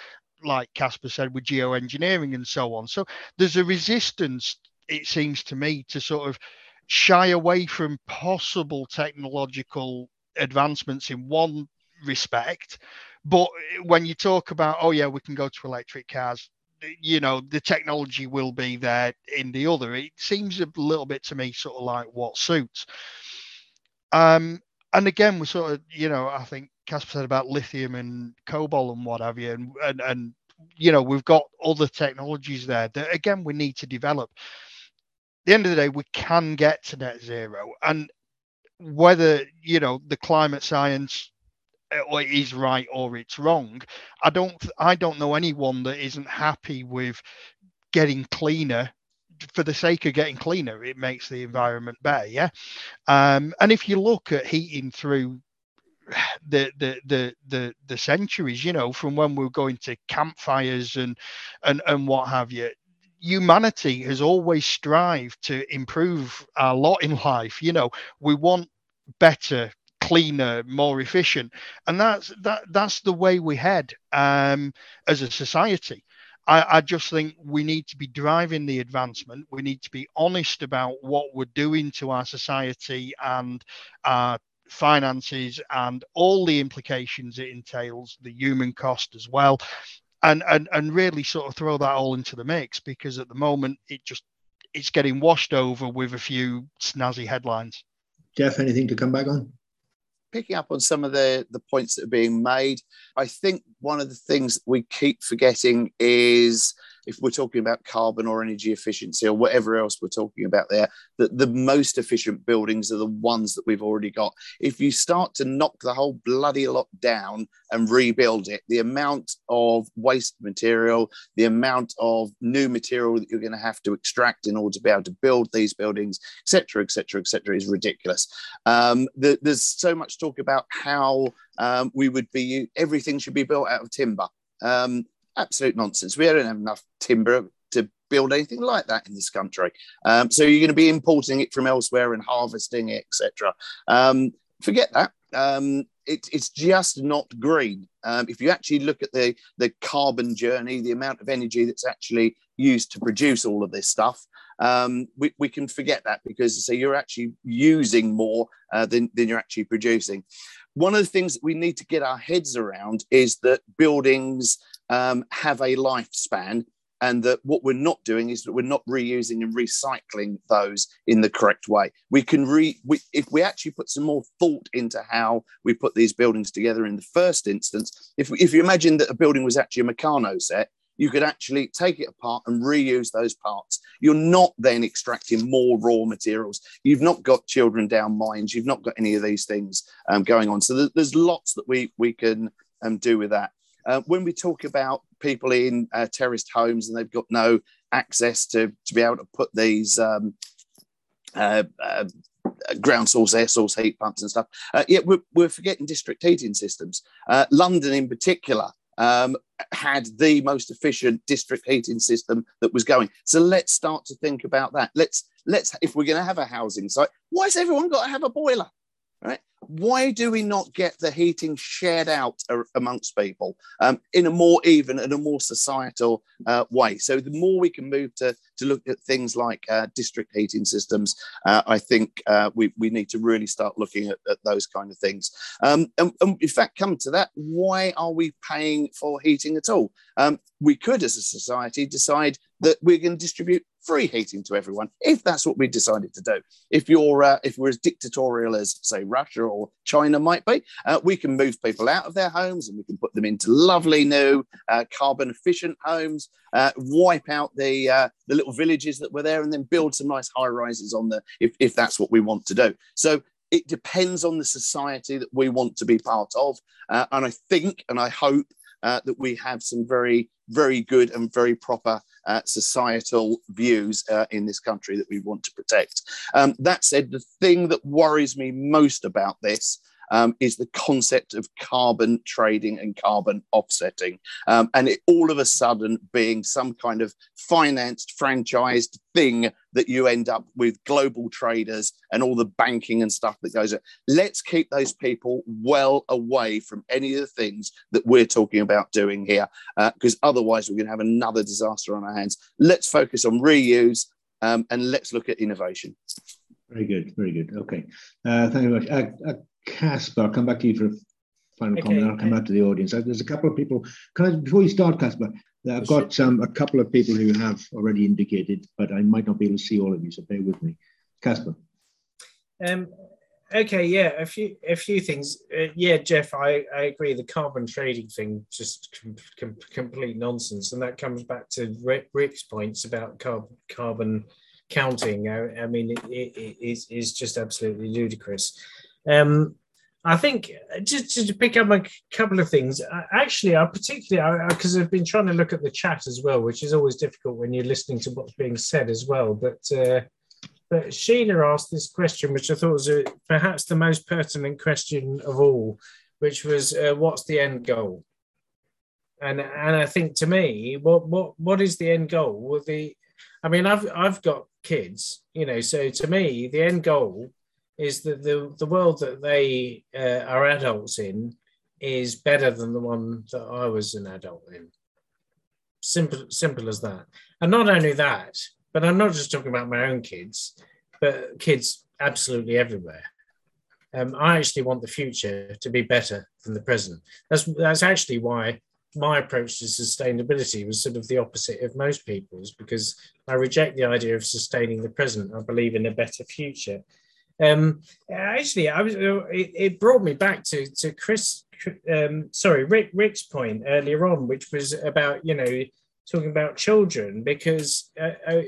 like Caspar said, with geoengineering and so on. So there's a resistance, it seems to me, to sort of shy away from possible technological advancements in one respect but when you talk about oh yeah we can go to electric cars you know the technology will be there in the other it seems a little bit to me sort of like what suits um and again we sort of you know i think caspar said about lithium and cobalt and what have you and and, and you know we've got other technologies there that again we need to develop the end of the day, we can get to net zero. And whether, you know, the climate science uh, is right or it's wrong, I don't I don't know anyone that isn't happy with getting cleaner for the sake of getting cleaner. It makes the environment better. Yeah. Um, and if you look at heating through the, the the the the centuries you know from when we are going to campfires and and and what have you humanity has always strived to improve a lot in life. You know, we want better, cleaner, more efficient, and that's that that's the way we head um, as a society. I, I just think we need to be driving the advancement. We need to be honest about what we're doing to our society and our finances and all the implications it entails, the human cost as well and and and really sort of throw that all into the mix because at the moment it just it's getting washed over with a few snazzy headlines. Jeff, anything to come back on? Picking up on some of the the points that are being made, I think one of the things we keep forgetting is if we're talking about carbon or energy efficiency or whatever else we're talking about there, that the most efficient buildings are the ones that we've already got. If you start to knock the whole bloody lot down and rebuild it, the amount of waste material, the amount of new material that you're going to have to extract in order to be able to build these buildings, etc., etc., etc., is ridiculous. Um, the, there's so much talk about how um, we would be everything should be built out of timber. Um, absolute nonsense. We don't have enough timber to build anything like that in this country. Um, so you're going to be importing it from elsewhere and harvesting it, etc. Um, forget that. Um, it, it's just not green. Um, if you actually look at the the carbon journey, the amount of energy that's actually used to produce all of this stuff, um, we, we can forget that because so you're actually using more uh, than, than you're actually producing. One of the things that we need to get our heads around is that buildings um, have a lifespan and that what we're not doing is that we're not reusing and recycling those in the correct way. We can re we, if we actually put some more thought into how we put these buildings together in the first instance. If if you imagine that a building was actually a Meccano set, you could actually take it apart and reuse those parts. You're not then extracting more raw materials. You've not got children down mines. You've not got any of these things um, going on. So there's lots that we we can um, do with that. Uh, when we talk about people in uh, terraced homes and they've got no access to, to be able to put these um, uh, uh ground source, air source heat pumps and stuff, uh, yeah, we're, we're, forgetting district heating systems. Uh, London, in particular, um, had the most efficient district heating system that was going. So let's start to think about that. Let's let's if we're going to have a housing site, why has everyone got to have a boiler? Right? Why do we not get the heating shared out amongst people um, in a more even and a more societal uh, way? So the more we can move to, to look at things like uh, district heating systems, uh, I think uh, we, we need to really start looking at, at those kind of things. Um, and, and, in fact, come to that, why are we paying for heating at all? Um, we could, as a society, decide that we're going to distribute free heating to everyone if that's what we decided to do. If you're uh, if we're as dictatorial as say Russia or China might be, uh, we can move people out of their homes and we can put them into lovely new uh, carbon efficient homes, uh, wipe out the uh, the little villages that were there, and then build some nice high rises on the if if that's what we want to do. So it depends on the society that we want to be part of. Uh, and I think and I hope uh, that we have some very, very good and very proper uh, societal views uh, in this country that we want to protect. Um, that said, the thing that worries me most about this um, is the concept of carbon trading and carbon offsetting. Um, and it all of a sudden being some kind of financed, franchised thing that you end up with global traders and all the banking and stuff that goes on. Let's keep those people well away from any of the things that we're talking about doing here, because uh, otherwise we're going to have another disaster on our hands. Let's focus on reuse um, and let's look at innovation. Very good, very good. Okay, uh, thank you very much. Uh, Caspar, I'll come back to you for a final okay, comment. I'll come back to the audience. There's a couple of people. Can I, before you start, Caspar, uh, I've got um, a couple of people who have already indicated, but I might not be able to see all of you, so bear with me. Caspar. Um, okay, yeah, a few a few things. Uh, yeah, Jeff, I, I agree. The carbon trading thing just com- com- complete nonsense, and that comes back to Rick's points about carb- carbon counting. I, I mean, it, it, it is, is just absolutely ludicrous. Um, I think just, just, to pick up a couple of things. Actually, I particularly because I've been trying to look at the chat as well, which is always difficult when you're listening to what's being said as well. But uh, but Sheila asked this question, which I thought was a, perhaps the most pertinent question of all, which was, uh, "What's the end goal?" And and I think to me, what what what is the end goal? Well, the I mean, I've I've got kids, you know, so to me, the end goal is that the, the world that they uh, are adults in is better than the one that I was an adult in. Simple, simple as that. And not only that, but I'm not just talking about my own kids, but kids absolutely everywhere. Um, I actually want the future to be better than the present. That's that's actually why my approach to sustainability was sort of the opposite of most people's because I reject the idea of sustaining the present. I believe in a better future. Um, actually, I was it, it, brought me back to to Chris. Um, sorry, Rick Rick's point earlier on, which was about you know talking about children because uh, uh,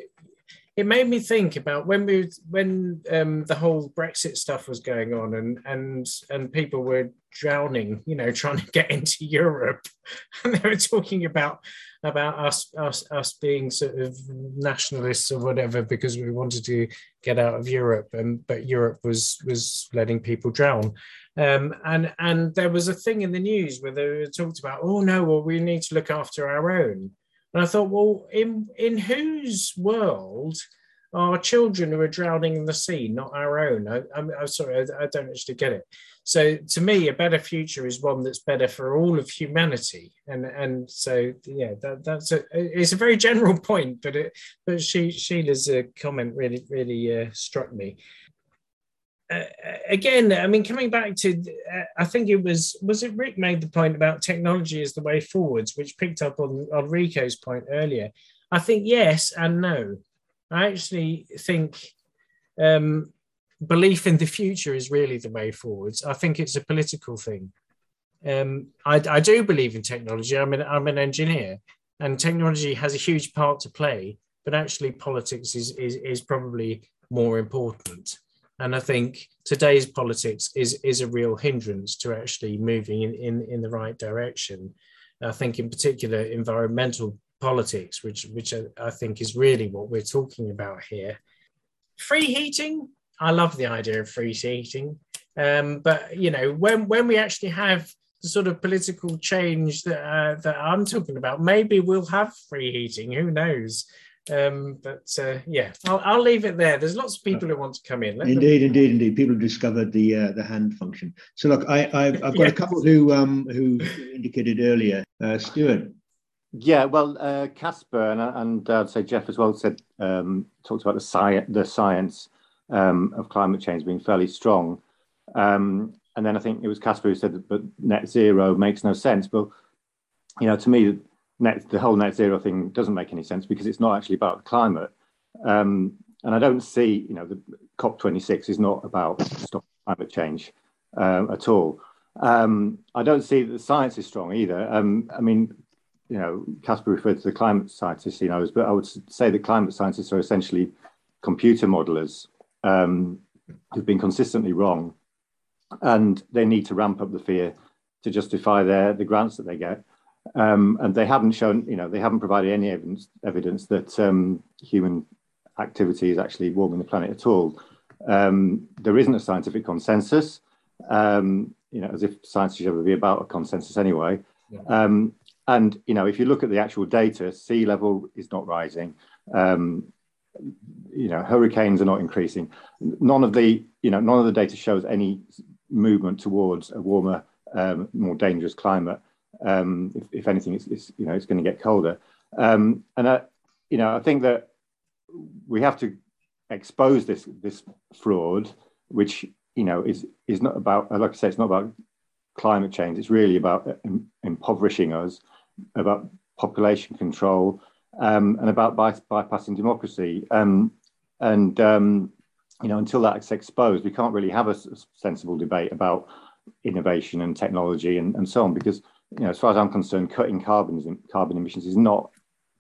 it made me think about when we when um, the whole Brexit stuff was going on and and and people were drowning, you know, trying to get into Europe, and they were talking about about us us us being sort of nationalists or whatever because we wanted to get out of Europe, and but Europe was was letting people drown. Um, and and there was a thing in the news where they were talked about, oh no, well we need to look after our own. And I thought, well, in in whose world are children who are drowning in the sea, not our own? I, am sorry, I, I, don't actually get it. So to me, a better future is one that's better for all of humanity. And and so yeah, that, that's a it's a very general point, but it but she Sheila's uh, comment really really uh, struck me. Uh, again, I mean, coming back to, uh, I think it was was it Rick made the point about technology as the way forwards, which picked up on on Rico's point earlier. I think yes and no. I actually think um, belief in the future is really the way forwards. I think it's a political thing. Um, I, I, do believe in technology. I'm an, I'm an engineer, and technology has a huge part to play. But actually, politics is is, is probably more important. And I think today's politics is is a real hindrance to actually moving in, in, in the right direction. I think, in particular, environmental politics, which which I think is really what we're talking about here. Free heating, I love the idea of free heating, um, but you know when when we actually have the sort of political change that uh, that I'm talking about, maybe we'll have free heating. Who knows? Um, but uh, yeah, I'll, I'll, leave it there. There's lots of people who want to come in. Let indeed, them... indeed, indeed. People have discovered the uh, the hand function. So look, I, I've got yes. a couple who um, who indicated earlier. Uh, Stuart. Yeah, well, uh, Caspar and, and I'd say Jeff as well said um, talked about the science the science um, of climate change being fairly strong, um, and then I think it was Caspar who said that but net zero makes no sense. But you know, to me, net the whole net zero thing doesn't make any sense because it's not actually about the climate. Um, and I don't see, you know, the COP26 is not about stopping climate change uh, at all. Um, I don't see that the science is strong either. Um, I mean, you know, Caspar referred to the climate scientists he knows, but I would say that climate scientists are essentially computer modelers um, who've been consistently wrong, and they need to ramp up the fear to justify their the grants that they get. Um, and they haven't shown, you know, they haven't provided any evidence, evidence that um, human activity is actually warming the planet at all. Um, there isn't a scientific consensus, um, you know, as if science should ever be about a consensus anyway. Yeah. Um, and, you know, if you look at the actual data, sea level is not rising. Um, you know, hurricanes are not increasing. None of the, you know, none of the data shows any movement towards a warmer, more dangerous climate um, if, if, anything, it's, it's, you know it's going to get colder. Um, and I, you know, I think that we have to expose this this fraud, which you know is is not about, like I say, it's not about climate change. It's really about impoverishing us, about population control, um, and about by, bypassing democracy. Um, and um, you know, until that's exposed, we can't really have a sensible debate about innovation and technology and, and so on because you know, as far as I'm concerned, cutting carbon carbon emissions is not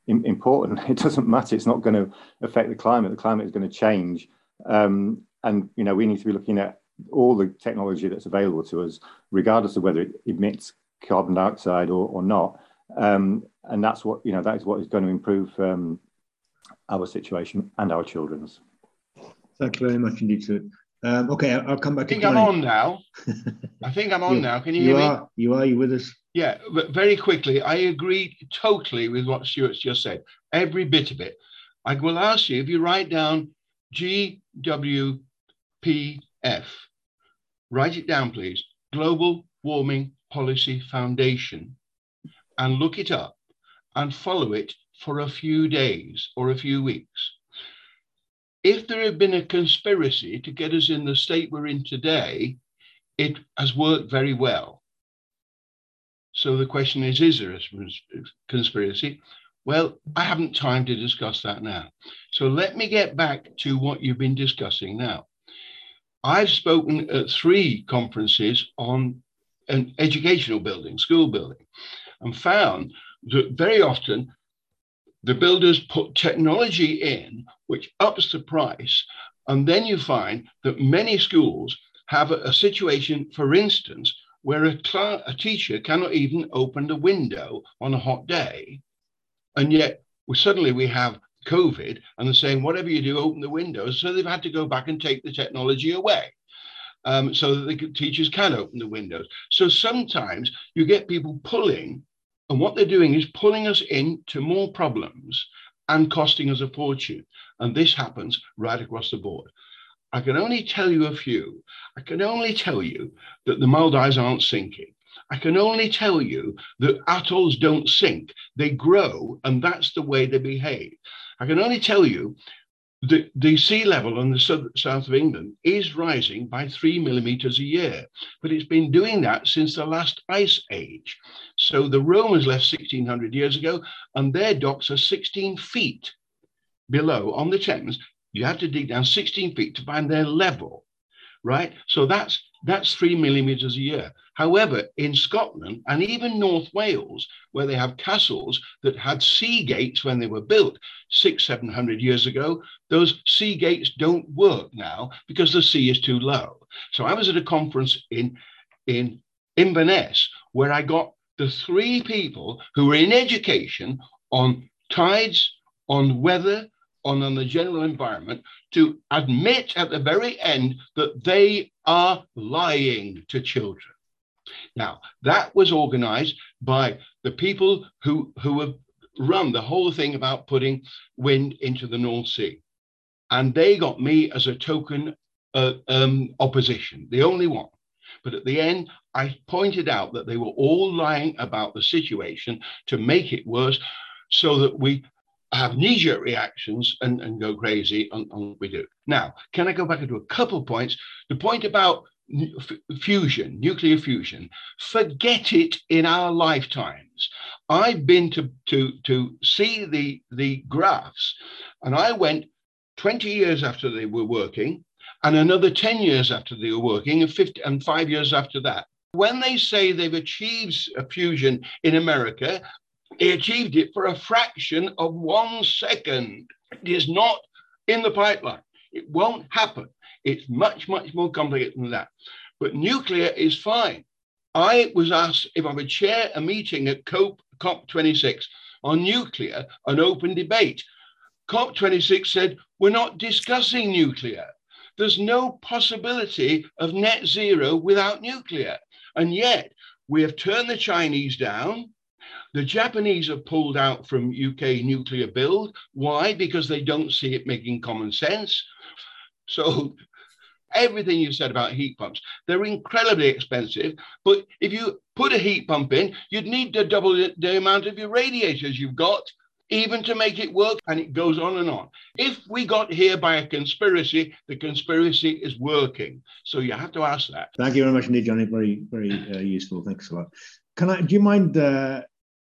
important. It doesn't matter. It's not going to affect the climate. The climate is going to change, um, and you know we need to be looking at all the technology that's available to us, regardless of whether it emits carbon dioxide or, or not. Um, and that's what you know. That is what is going to improve um, our situation and our children's. Thank you very much indeed, sir. Um, okay, I'll, I'll, come back. I think I'm on now. I think I'm on you, now. Can you, you hear are, me? You are. You with us? Yeah, but very quickly, I agree totally with what Stuart's just said. Every bit of it. I will ask you if you write down GWPF, write it down, please. Global Warming Policy Foundation, and look it up and follow it for a few days or a few weeks if there had been a conspiracy to get us in the state we're in today, it has worked very well. So the question is is there a conspiracy? Well, I haven't time to discuss that now. So let me get back to what you've been discussing now. I've spoken at three conferences on an educational building, school building, and found that very often the builders put technology in which ups the price. And then you find that many schools have a, a situation, for instance, where a, cl- a teacher cannot even open the window on a hot day. And yet suddenly we have COVID and they're saying, whatever you do, open the windows. So they've had to go back and take the technology away. Um, so that the teachers can open the windows. So sometimes you get people pulling and what they're doing is pulling us into more problems and costing us a fortune. And this happens right across the board. I can only tell you a few. I can only tell you that the Maldives aren't sinking. I can only tell you that atolls don't sink, they grow, and that's the way they behave. I can only tell you the, the sea level in the south, south of England is rising by three millimeters a year, but it's been doing that since the last ice age. So the Romans left 1600 years ago, and their docks are 16 feet below on the Thames. You have to dig down 16 feet to find their level, right? So that's that's three millimeters a year. However, in Scotland and even North Wales, where they have castles that had sea gates when they were built six, seven hundred years ago, those sea gates don't work now because the sea is too low. So I was at a conference in, in Inverness where I got the three people who were in education on tides, on weather, on, the general environment to admit at the very end that they are lying to children. Now, that was organized by the people who, who have run the whole thing about putting wind into the North Sea. And they got me as a token uh, um, opposition, the only one. But at the end, I pointed out that they were all lying about the situation to make it worse so that we have knee-jerk reactions and, and go crazy on, on what we do. Now, can I go back into a couple points? The point about fusion, nuclear fusion, forget it in our lifetimes. I've been to, to, to see the, the graphs, and I went 20 years after they were working, and another 10 years after they were working, and, 50, and five years after that. When they say they've achieved a fusion in America, he achieved it for a fraction of one second. It is not in the pipeline. It won't happen. It's much, much more complicated than that. But nuclear is fine. I was asked if I would chair a meeting at COP, COP26 on nuclear, an open debate. COP26 said, We're not discussing nuclear. There's no possibility of net zero without nuclear. And yet, we have turned the Chinese down. The Japanese have pulled out from UK nuclear build. Why? Because they don't see it making common sense. So everything you said about heat pumps, they're incredibly expensive. But if you put a heat pump in, you'd need to double the amount of your radiators you've got even to make it work. And it goes on and on. If we got here by a conspiracy, the conspiracy is working. So you have to ask that. Thank you very much indeed, Johnny. Very, very uh, useful. Thanks a lot. Can I, do you mind uh,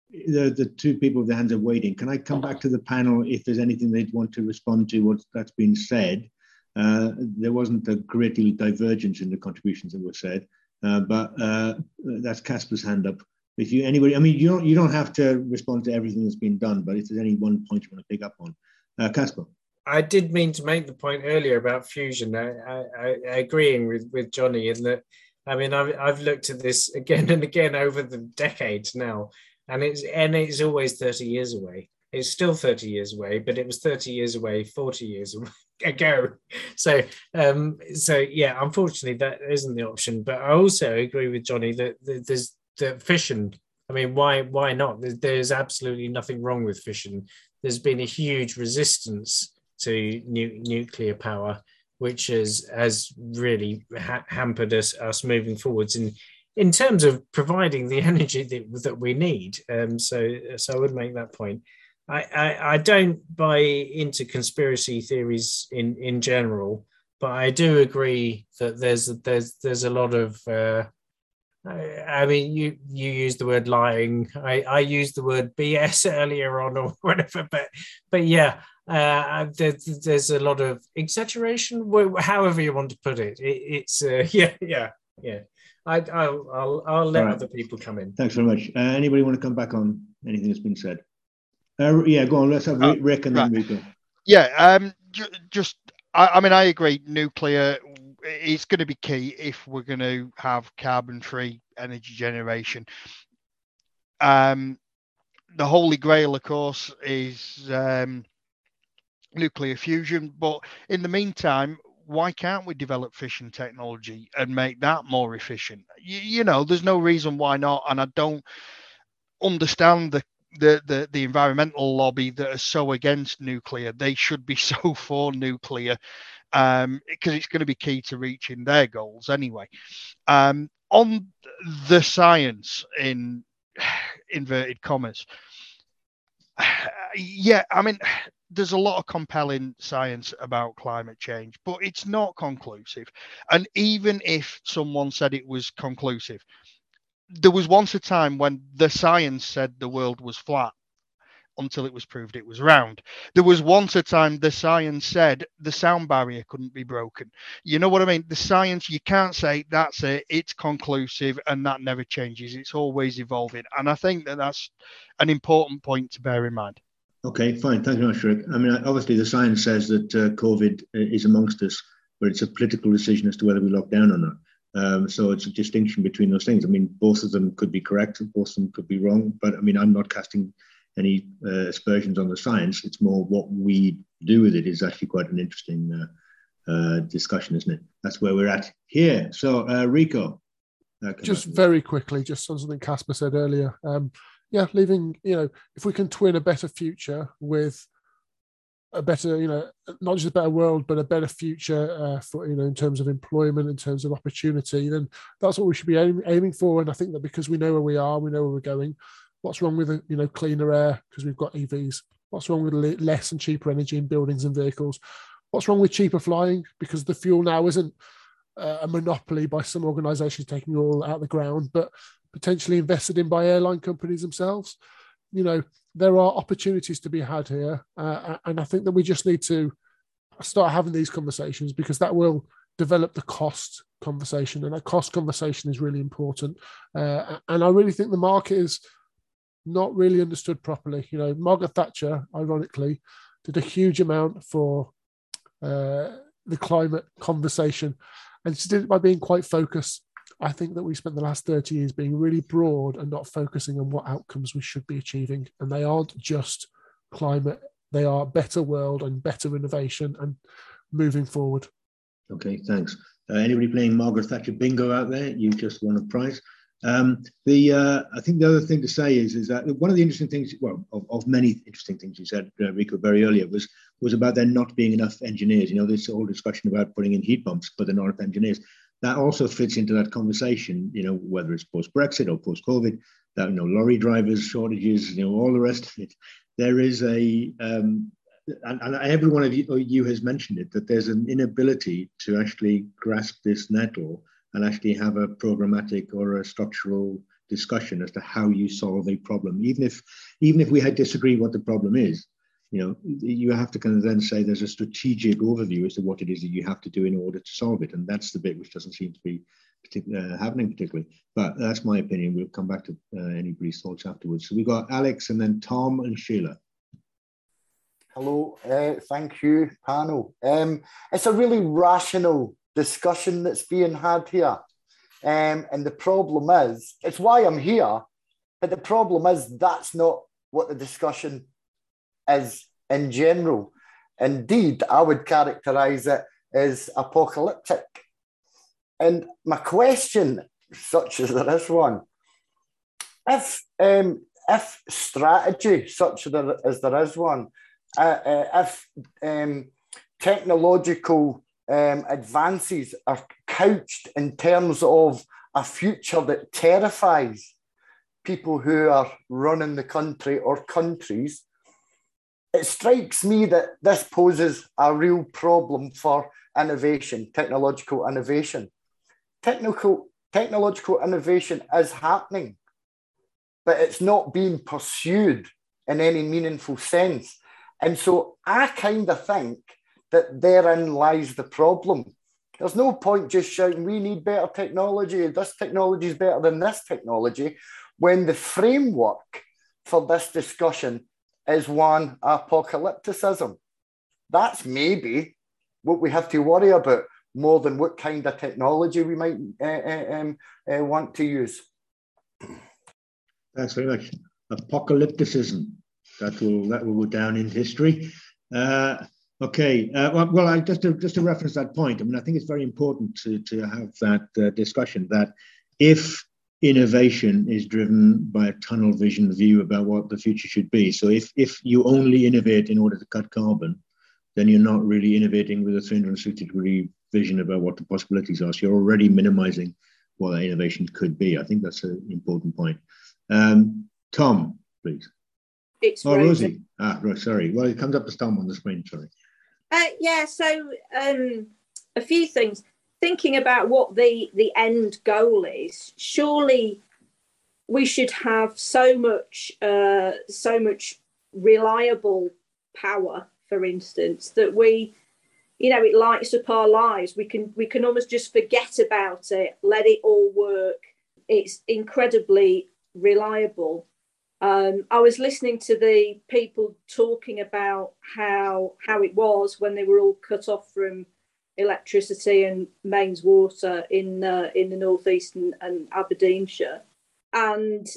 the, the two people with their hands are waiting. Can I come back to the panel if there's anything they'd want to respond to what that's been said? Uh, there wasn't a great deal of divergence in the contributions that were said, uh, but uh, that's Caspar's hand up. If you anybody, I mean, you don't you don't have to respond to everything that's been done, but if there's any one point you want to pick up on, uh, Caspar. I did mean to make the point earlier about fusion. I, I, I agreeing with with Johnny in that. I mean, I've, I've looked at this again and again over the decades now, and it's and it's always 30 years away. It's still 30 years away but it was 30 years away 40 years ago. So um so yeah unfortunately that isn't the option. But i also agree with johnny that, there's the fission i mean why why not? There's, there's, absolutely nothing wrong with fission there's been a huge resistance to nu- nuclear power which has has really ha- hampered us us moving forwards. In in terms of providing the energy that, that we need. Um, so, so I would make that point. I, I, I, don't buy into conspiracy theories in, in general, but I do agree that there's there's there's a lot of. Uh, I, mean, you you use the word lying. I, I used the word BS earlier on or whatever, but but yeah, uh, there, there's a lot of exaggeration, however you want to put it. it it's uh, yeah yeah yeah. I, will I'll, I'll let right. other people come in. Thanks very much. Uh, anybody want to come back on anything that's been said? Uh, yeah, go on. Let's have uh, Rick and right. then Rico. Yeah, um, just I, I mean, I agree. Nuclear is going to be key if we're going to have carbon-free energy generation. Um, the holy grail, of course, is um, nuclear fusion. But in the meantime, why can't we develop fission technology and make that more efficient? You, you, know, there's no reason why not. And I don't understand the, the the the environmental lobby that are so against nuclear. They should be so for nuclear um, because it's going to be key to reaching their goals anyway. Um, on the science in inverted commas, yeah, I mean there's a lot of compelling science about climate change, but it's not conclusive. And even if someone said it was conclusive, there was once a time when the science said the world was flat until it was proved it was round. There was once a time the science said the sound barrier couldn't be broken. You know what I mean? The science, you can't say that's it, it's conclusive and that never changes. It's always evolving. And I think that that's an important point to bear in mind. Okay, fine. Thank you very much, Rick. I mean, obviously, the science says that uh, COVID is amongst us, but it's a political decision as to whether we lock down or not. Um, so it's a distinction between those things. I mean, both of them could be correct, both of them could be wrong. But I mean, I'm not casting any uh, aspersions on the science. It's more what we do with it is actually quite an interesting uh, uh, discussion, isn't it? That's where we're at here. So, uh, Rico. Uh, just very quickly, just on something Caspar said earlier. Um, yeah, leaving, you know, if we can twin a better future with a better, you know, not just a better world, but a better future uh, for, you know, in terms of employment, in terms of opportunity, then that's what we should be aim, aiming for. And I think that because we know where we are, we know where we're going, What's wrong with you know cleaner air because we've got EVs? What's wrong with less and cheaper energy in buildings and vehicles? What's wrong with cheaper flying because the fuel now isn't uh, a monopoly by some organisations taking it all out of the ground, but potentially invested in by airline companies themselves. You know, there are opportunities to be had here, uh, and I think that we just need to start having these conversations because that will develop the cost conversation, and that cost conversation is really important. Uh, and I really think the market is not really understood properly. You know, Margaret Thatcher, ironically, did a huge amount for uh, the climate conversation, and she did it by being quite focused. I think that we spent the last 30 years being really broad and not focusing on what outcomes we should be achieving. And they aren't just climate, they are better world and better innovation and moving forward. Okay, thanks. Uh, anybody playing Margaret Thatcher bingo out there? You just won a prize. Um, the uh, I think the other thing to say is is that one of the interesting things, well, of, of many interesting things you said, uh, Rico, very earlier was was about there not being enough engineers. You know, this whole discussion about putting in heat pumps, but there not enough engineers. That also fits into that conversation. You know, whether it's post Brexit or post COVID, that you know, lorry drivers shortages, you know, all the rest of it. There is a um, and, and, every one of you, you has mentioned it that there's an inability to actually grasp this nettle and actually have a programmatic or a structural discussion as to how you solve a problem even if even if we had disagree what the problem is you know you have to kind of then say there's a strategic overview as to what it is that you have to do in order to solve it. And that's the bit which doesn't seem to be uh, happening particularly. But that's my opinion. We'll come back to uh, anybody's thoughts afterwards. So we've got alex and then tom and sheila. Hello uh, thank you panel. Um, it's a really rational discussion that's being had here. Um, and the problem is, it's why I'm here, but the problem is that's not what the discussion is in general. Indeed, I would characterize it as apocalyptic. And my question, such as there is one, if um, if strategy, such as there is one, uh, uh, if um, technological um, advances are couched in terms of a future that terrifies people who are running the country or countries, it strikes me that this poses a real problem for innovation, technological innovation. Technical, technological innovation is happening, but it's not being pursued in any meaningful sense. And so I kind of think that therein lies the problem. There's no point just shouting, we need better technology, this technology is better than this technology, when the framework for this discussion is one apocalypticism. That's maybe what we have to worry about more than what kind of technology we might uh, um, uh, want to use. Thanks very much. Apocalypticism. That will that will go down in history. Uh, Okay, uh, well, well I, just to just to reference that point, I mean, I think it's very important to to have that uh, discussion that if innovation is driven by a tunnel vision view about what the future should be, so if if you only innovate in order to cut carbon, then you're not really innovating with a 360 degree vision about what the possibilities are. So you're already minimizing what that innovation could be. I think that's an important point. Um, Tom, please. It's oh, Rosie. Rosie. Ah, right, sorry. Well, it comes up as Tom on the screen. Sorry. Uh, yeah. So um, a few things. Thinking about what the the end goal is, surely we should have so much uh, so much reliable power, for instance, that we you know it lights up our lives. We can we can almost just forget about it let it all work. It's incredibly reliable. Um, i was listening to the people talking about how how it was when they were all cut off from electricity and mains water in uh, in the northeast and, and aberdeenshire and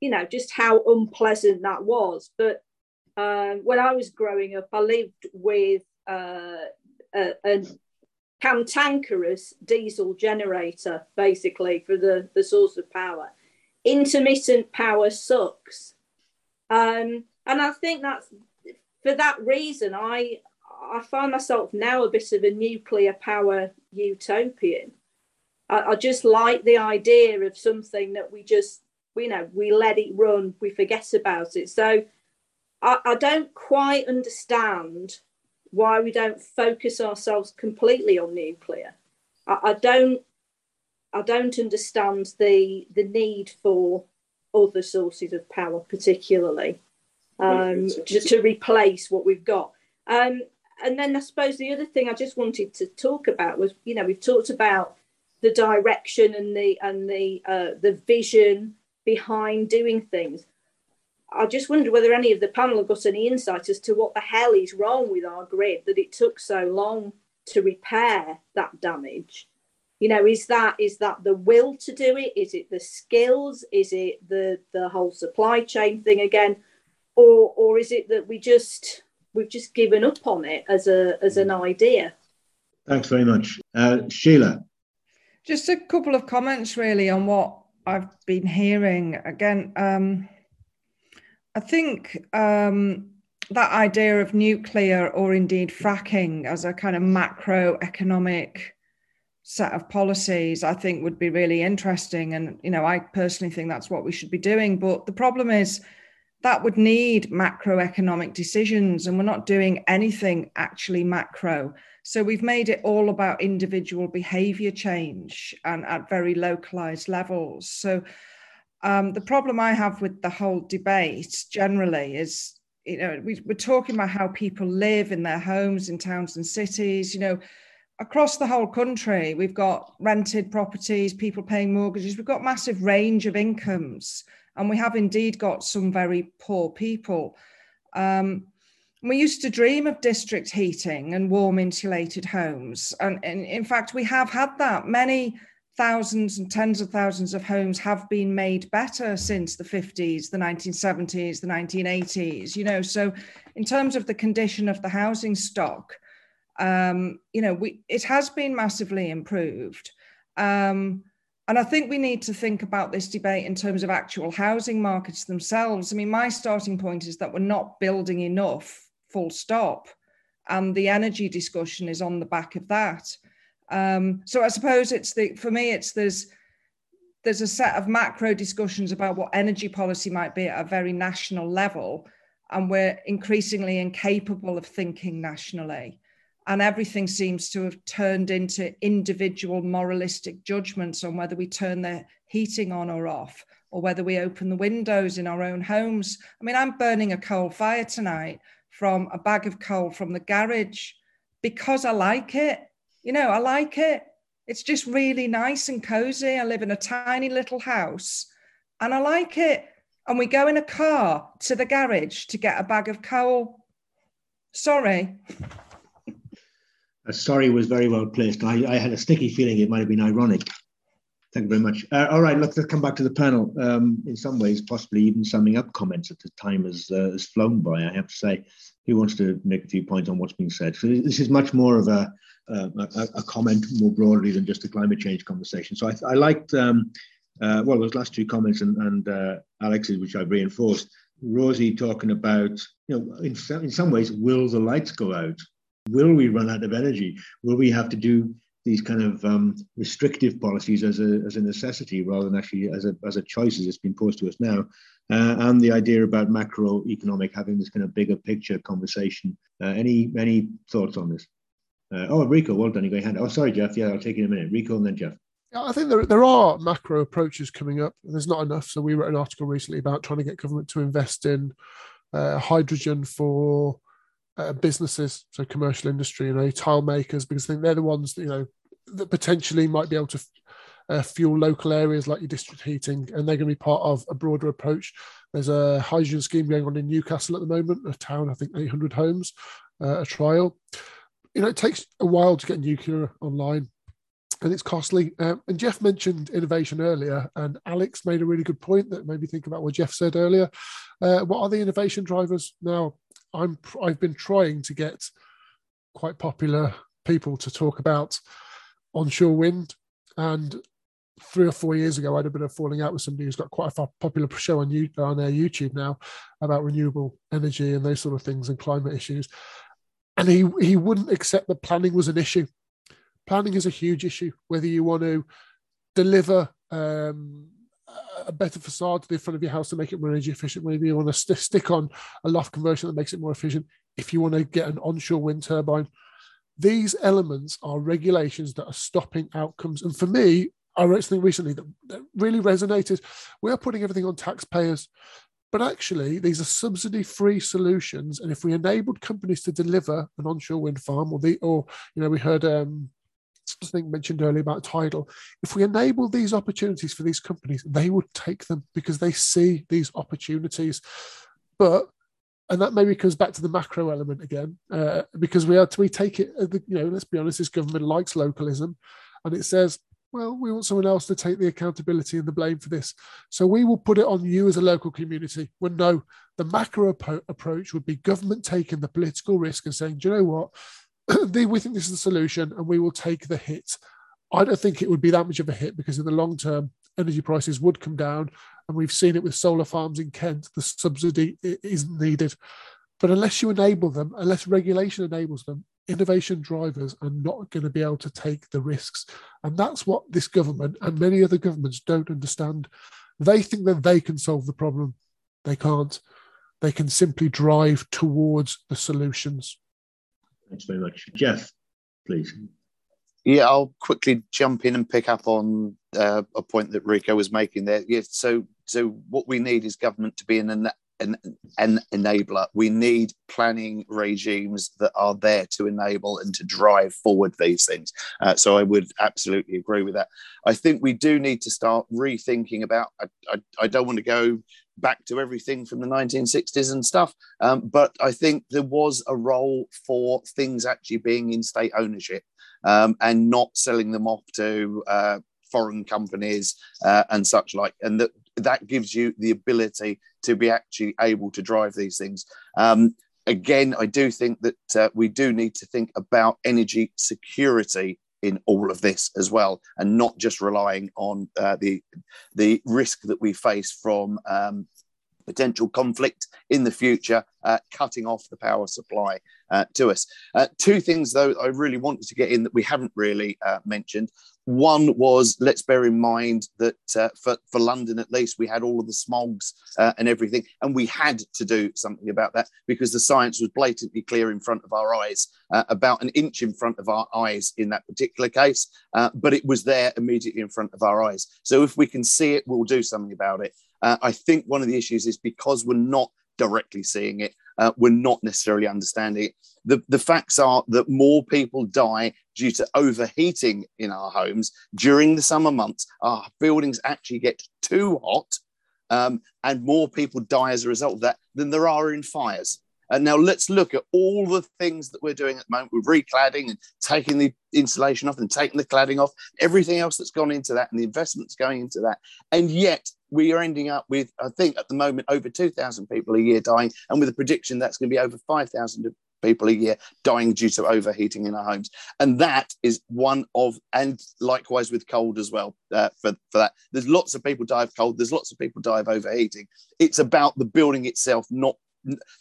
you know just how unpleasant that was but um, when i was growing up i lived with uh, a, a cantankerous diesel generator, basically, for the, the source of power. Intermittent power sucks. Um, and I think that's for that reason, I I find myself now a bit of a nuclear power utopian. I, I just like the idea of something that we just, you know, we let it run, we forget about it. So I, I don't quite understand why we don't focus ourselves completely on nuclear. I, I don't I don't understand the the need for other sources of power, particularly um, to, to, replace what we've got. Um, and then I suppose the other thing I just wanted to talk about was, you know, we've talked about the direction and the and the uh, the vision behind doing things. I just wonder whether any of the panel have got any insight as to what the hell is wrong with our grid that it took so long to repair that damage. You know, is that is that the will to do it? Is it the skills? Is it the the whole supply chain thing again, or or is it that we just we've just given up on it as a as an idea? Thanks very much, uh, Sheila. Just a couple of comments really on what I've been hearing. Again, um, I think um, that idea of nuclear or indeed fracking as a kind of macroeconomic set of policies, I think would be really interesting. And, you know, I personally think that's what we should be doing. But the problem is that would need macroeconomic decisions, and we're not doing anything actually macro. So we've made it all about individual behavior change and at very localized levels. So um, the problem I have with the whole debate generally is, you know, we, we're talking about how people live in their homes in towns and cities. You know, across the whole country, we've got rented properties, people paying mortgages, we've got massive range of incomes, and we have indeed got some very poor people. Um, we used to dream of district heating and warm insulated homes. And, in fact, we have had that. Many thousands and tens of thousands of homes have been made better since the 50s, the 1970s, the 1980s, you know. So, in terms of the condition of the housing stock, um, you know, we, it has been massively improved. Um, and I think we need to think about this debate in terms of actual housing markets themselves. I mean, my starting point is that we're not building enough, full stop. And the energy discussion is on the back of that. Um, so I suppose it's the for me it's there's there's a set of macro discussions about what energy policy might be at a very national level, and we're increasingly incapable of thinking nationally. And everything seems to have turned into individual moralistic judgments on whether we turn the heating on or off, or whether we open the windows in our own homes. I mean, I'm burning a coal fire tonight from a bag of coal from the garage because I like it you know, I like it. It's just really nice and cozy. I live in a tiny little house and I like it. And we go in a car to the garage to get a bag of coal. Sorry. Sorry was very well placed. I, I, had a sticky feeling it might have been ironic. Thank you very much. Uh, all right, let's, let's come back to the panel. Um, in some ways, possibly even summing up comments at the time has, uh, has flown by, I have to say. Who wants to make a few points on what's been said? So this is much more of a uh, a, a, comment more broadly than just a climate change conversation. So I, I liked, um, uh, well, those last two comments and, and uh, Alex's, which I've reinforced. Rosie talking about, you know, in, in some ways, will the lights go out? Will we run out of energy? Will we have to do these kind of um, restrictive policies as a, as a necessity rather than actually as a, as a choice as it's been posed to us now. Uh, and the idea about macroeconomic having this kind of bigger picture conversation. Uh, any any thoughts on this? Uh, oh, Rico, well done. You got your hand. Oh, sorry, Jeff. Yeah, I'll take it in a minute. Rico and then Jeff. I think there, there are macro approaches coming up. There's not enough. So we wrote an article recently about trying to get government to invest in uh, hydrogen for uh, businesses, so commercial industry, you know, tile makers, because I think they're the ones that, you know that potentially might be able to uh, fuel local areas like your district heating, and they're going to be part of a broader approach. There's a hydrogen scheme going on in Newcastle at the moment, a town I think 800 homes, uh, a trial. You know, it takes a while to get nuclear online, and it's costly. Um, and Jeff mentioned innovation earlier, and Alex made a really good point that made me think about what Jeff said earlier. Uh, what are the innovation drivers now? I'm I've been trying to get quite popular people to talk about onshore wind, and three or four years ago, I had a bit of falling out with somebody who's got quite a popular show on, you, on their YouTube now about renewable energy and those sort of things and climate issues. And he he wouldn't accept that planning was an issue. Planning is a huge issue. Whether you want to deliver um, a better facade to the front of your house to make it more energy efficient. Maybe you want to st- stick on a loft conversion that makes it more efficient. If you want to get an onshore wind turbine, these elements are regulations that are stopping outcomes. And for me, I wrote something recently that, that really resonated. We are putting everything on taxpayers, but actually, these are subsidy-free solutions. And if we enabled companies to deliver an onshore wind farm, or the, or you know, we heard um, something mentioned earlier about tidal. If we enable these opportunities for these companies, they would take them because they see these opportunities. But and that maybe comes back to the macro element again, uh, because we are we take it. Uh, you know, let's be honest, this government likes localism, and it says well, we want someone else to take the accountability and the blame for this. So we will put it on you as a local community. When no, the macro approach would be government taking the political risk and saying, do you know what? we think this is the solution and we will take the hit. I don't think it would be that much of a hit because in the long term, energy prices would come down. And we've seen it with solar farms in Kent, the subsidy isn't needed. But unless you enable them, unless regulation enables them, innovation drivers are not going to be able to take the risks. And that's what this government and many other governments don't understand. They think that they can solve the problem. They can't. They can simply drive towards the solutions. Thanks very much. Jeff, please. Yeah, I'll quickly jump in and pick up on uh, a point that Rico was making there. Yeah, so so what we need is government to be in an an, an enabler. We need planning regimes that are there to enable and to drive forward these things. Uh, so I would absolutely agree with that. I think we do need to start rethinking about. I, I, I don't want to go back to everything from the 1960s and stuff, um, but I think there was a role for things actually being in state ownership um, and not selling them off to. Uh, foreign companies uh, and such like, and that that gives you the ability to be actually able to drive these things. Um, again, I do think that uh, we do need to think about energy security in all of this as well, and not just relying on uh, the the risk that we face from um, potential conflict in the future, uh, cutting off the power supply uh, to us. Uh, two things, though, I really wanted to get in that we haven't really uh, mentioned. One was let's bear in mind that uh, for, for London, at least, we had all of the smogs uh, and everything, and we had to do something about that because the science was blatantly clear in front of our eyes, about an inch in front of our eyes in that particular case, but it was there immediately in front of our eyes. So if we can see it, we'll do something about it. I think one of the issues is because we're not directly seeing it, uh, we're not necessarily understanding it. The, the facts are that more people die due to overheating in our homes during the summer months. Our buildings actually get too hot, um, and more people die as a result of that than there are in fires. And now let's look at all the things that we're doing at the moment with recladding and taking the insulation off and taking the cladding off, everything else that's gone into that and the investments going into that. And yet we are ending up with, I think at the moment, over 2,000 people a year dying, and with a prediction that's going to be over 5,000 people a year dying due to overheating in our homes. And that is one of, and likewise with cold as well, uh, for, for that. There's lots of people die of cold, there's lots of people die of overheating. It's about the building itself not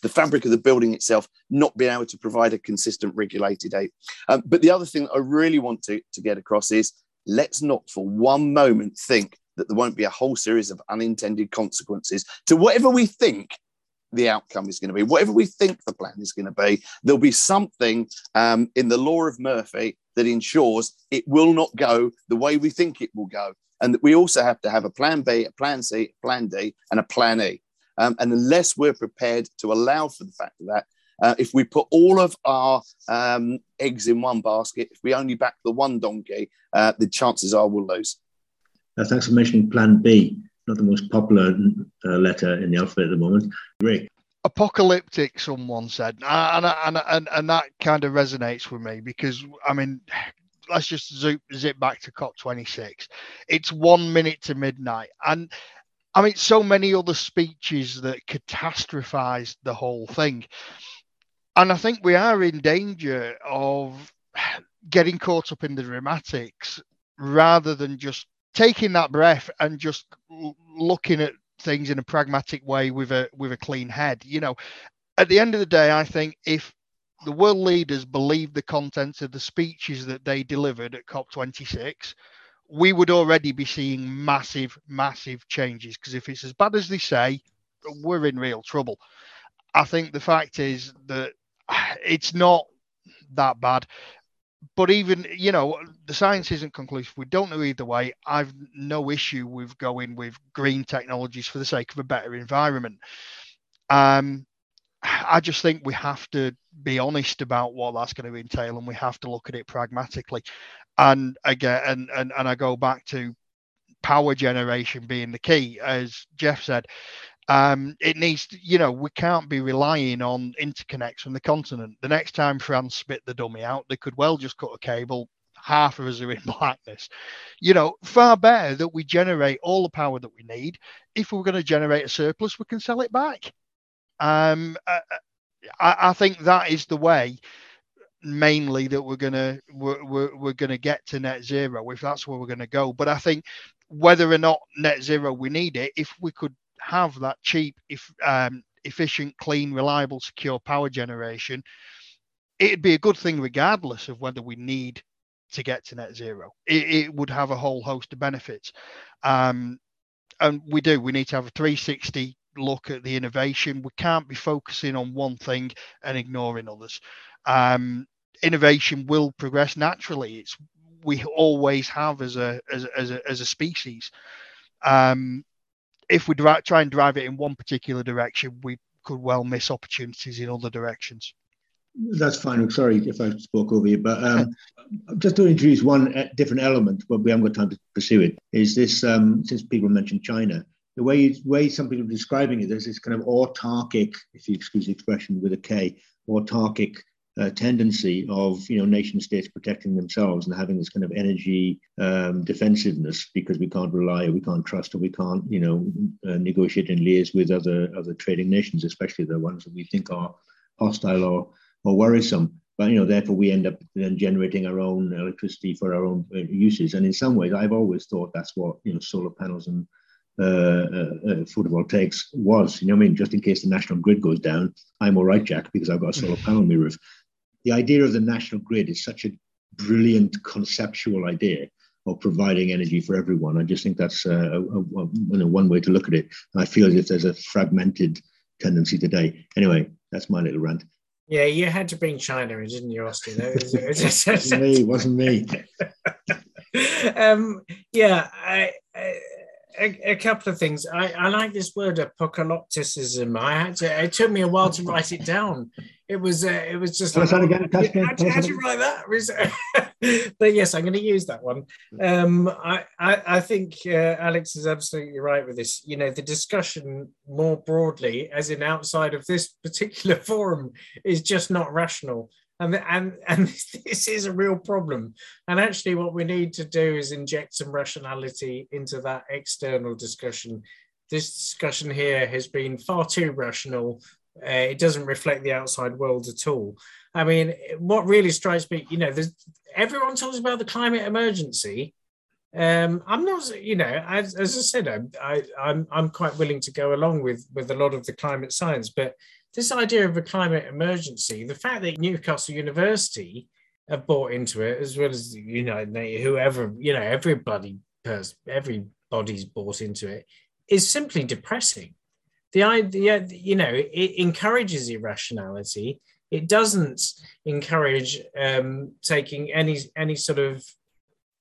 the fabric of the building itself not being able to provide a consistent regulated aid. Um, but the other thing I really want to, to get across is let's not for one moment think that there won't be a whole series of unintended consequences to whatever we think the outcome is going to be. Whatever we think the plan is going to be, there'll be something um, in the law of Murphy that ensures it will not go the way we think it will go. And that we also have to have a plan B, a plan C, a plan D, and a plan E. Um, and unless we're prepared to allow for the fact of that, uh, if we put all of our um, eggs in one basket, if we only back the one donkey, uh, the chances are we'll lose. Thanks for mentioning Plan B, not the most popular uh, letter in the alphabet at the moment. Rick. Apocalyptic, someone said, and, and, and, and that kind of resonates with me because, I mean, let's just zoom, zip back to COP26. It's one minute to midnight. And I mean, so many other speeches that catastrophized the whole thing. And I think we are in danger of getting caught up in the dramatics rather than just taking that breath and just looking at things in a pragmatic way with a with a clean head. You know, at the end of the day, I think if the world leaders believe the contents of the speeches that they delivered at COP26, we would already be seeing massive, massive changes. Because if it's as bad as they say, we're in real trouble. I think the fact is that it's not that bad. But even, you know, the science isn't conclusive. We don't know either way. I've no issue with going with green technologies for the sake of a better environment. Um, I just think we have to be honest about what that's going to entail and we have to look at it pragmatically. And again, and, and, and I go back to power generation being the key, as Jeff said. Um, it needs, to, you know, we can't be relying on interconnects from the continent. The next time France spit the dummy out, they could well just cut a cable. Half of us are in blackness. You know, far better that we generate all the power that we need. If we're going to generate a surplus, we can sell it back. Um, uh, uh, I, I think that is the way mainly that we're gonna we're, we're, we're gonna get to net zero if that's where we're gonna go but i think whether or not net zero we need it if we could have that cheap if um, efficient clean reliable secure power generation it'd be a good thing regardless of whether we need to get to net zero it, it would have a whole host of benefits um, and we do we need to have a 360 look at the innovation we can't be focusing on one thing and ignoring others um, innovation will progress naturally. It's we always have as a as, as a as a species. Um, if we try and drive it in one particular direction, we could well miss opportunities in other directions. That's fine. I'm Sorry if I spoke over you, but um, just to introduce one different element, but we haven't got time to pursue it. Is this um, since people mentioned China, the way way some people are describing it, there's this kind of autarkic, if you excuse the expression with a K, autarkic uh, tendency of you know nation states protecting themselves and having this kind of energy um, defensiveness because we can't rely or we can't trust or we can't you know uh, negotiate and liaise with other other trading nations, especially the ones that we think are hostile or or worrisome. But you know, therefore, we end up then generating our own electricity for our own uh, uses. And in some ways, I've always thought that's what you know solar panels and uh, uh, uh, photovoltaics was. You know, I mean, just in case the national grid goes down, I'm all right, Jack, because I've got a solar panel on my roof the idea of the national grid is such a brilliant conceptual idea of providing energy for everyone. I just think that's uh, a, a, a, one way to look at it. And I feel as if there's a fragmented tendency today. Anyway, that's my little rant. Yeah, you had to bring China in, didn't you, Austin? it wasn't me. It wasn't me. um, yeah, I, I a, a, couple of things. I, I like this word apocalypticism. I had to. It took me a while to write it down. It was. Uh, it was just. Like, again, how'd, how'd you write that? but yes, I'm going to use that one. Um, I, I, I think uh, Alex is absolutely right with this. You know, the discussion more broadly, as in outside of this particular forum, is just not rational and and and this is a real problem. And actually what we need to do is inject some rationality into that external discussion. This discussion here has been far too rational. Uh, it doesn't reflect the outside world at all. I mean what really strikes me you know everyone talks about the climate emergency. Um, I'm not, you know, as, as I said, I'm, I, I'm I'm quite willing to go along with with a lot of the climate science, but this idea of a climate emergency, the fact that Newcastle University have bought into it, as well as you know, whoever, you know, everybody, everybody's bought into it, is simply depressing. The idea, you know, it encourages irrationality. It doesn't encourage um, taking any any sort of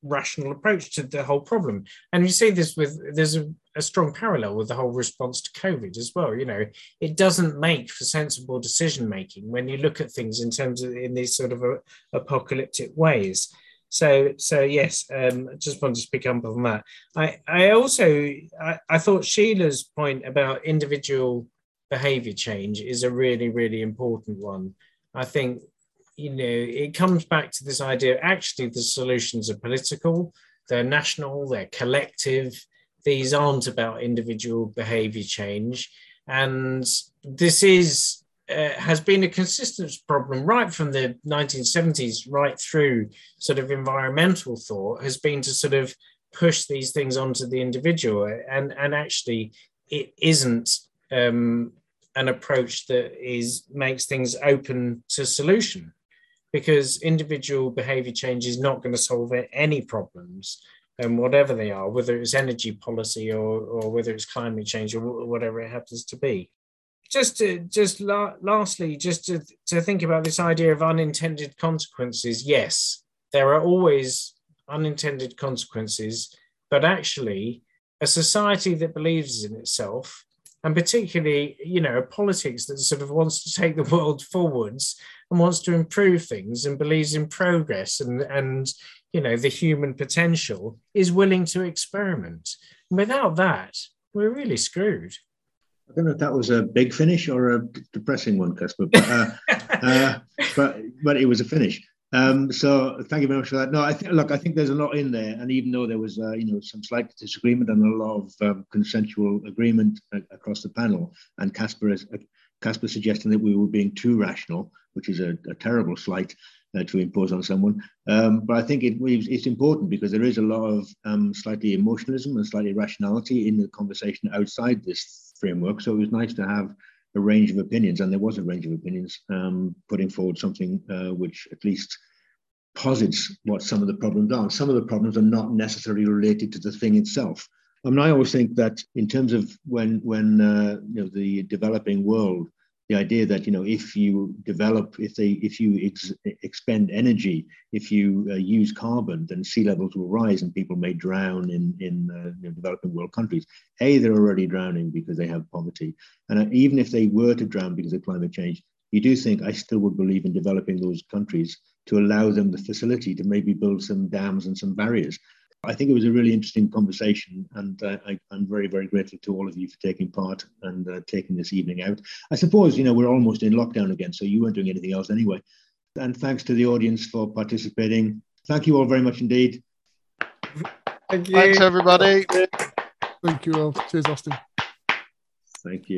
rational approach to the whole problem. And you see this with there's a, a, strong parallel with the whole response to COVID as well. You know, it doesn't make for sensible decision making when you look at things in terms of in these sort of a, apocalyptic ways. So, so yes, um, I just wanted to pick up on that. I, I also, I, I thought Sheila's point about individual behavior change is a really, really important one. I think you know, it comes back to this idea actually, the solutions are political, they're national, they're collective. These aren't about individual behavior change. And this is uh, has been a consistent problem right from the 1970s right through sort of environmental thought has been to sort of push these things onto the individual and and actually it isn't um, an approach that is makes things open to solution because individual behavior change is not going to solve any problems and whatever they are whether it's energy policy or, or whether it's climate change or whatever it happens to be. Just to just la- lastly just to, to think about this idea of unintended consequences. Yes there are always unintended consequences but actually a society that believes in itself and particularly you know a politics that sort of wants to take the world forwards and wants to improve things and believes in progress and and you know the human potential is willing to experiment without that we're really screwed I don't know if that was a big finish or a depressing one, Caspar, but uh, uh, but but it was a finish. Um, so thank you very much for that. No, I think look, I think there's a lot in there, and even though there was uh, you know some slight disagreement and a lot of um, consensual agreement across the panel, and Caspar is Caspar suggesting that we were being too rational, which is a, a terrible slight uh, to impose on someone. Um, but I think it, it's important because there is a lot of um, slightly emotionalism and slightly rationality in the conversation outside this framework. So it was nice to have a range of opinions, and there was a range of opinions um, putting forward something uh, which at least posits what some of the problems are. Some of the problems are not necessarily related to the thing itself. I mean, I always think that in terms of when when uh, you know the developing world, the idea that you know if you develop, if they if you ex- expend energy, if you uh, use carbon, then sea levels will rise and people may drown in in uh, you know, developing world countries. A, they're already drowning because they have poverty, and uh, even if they were to drown because of climate change, you do think I still would believe in developing those countries to allow them the facility to maybe build some dams and some barriers. I think it was a really interesting conversation, and uh, I, am very, very grateful to all of you for taking part and uh, taking this evening out. I suppose, you know, we're almost in lockdown again, so you weren't doing anything else anyway. And thanks to the audience for participating. Thank you all very much indeed. Thank you. Thanks, everybody. Thank you all. Cheers, Austin. Thank you.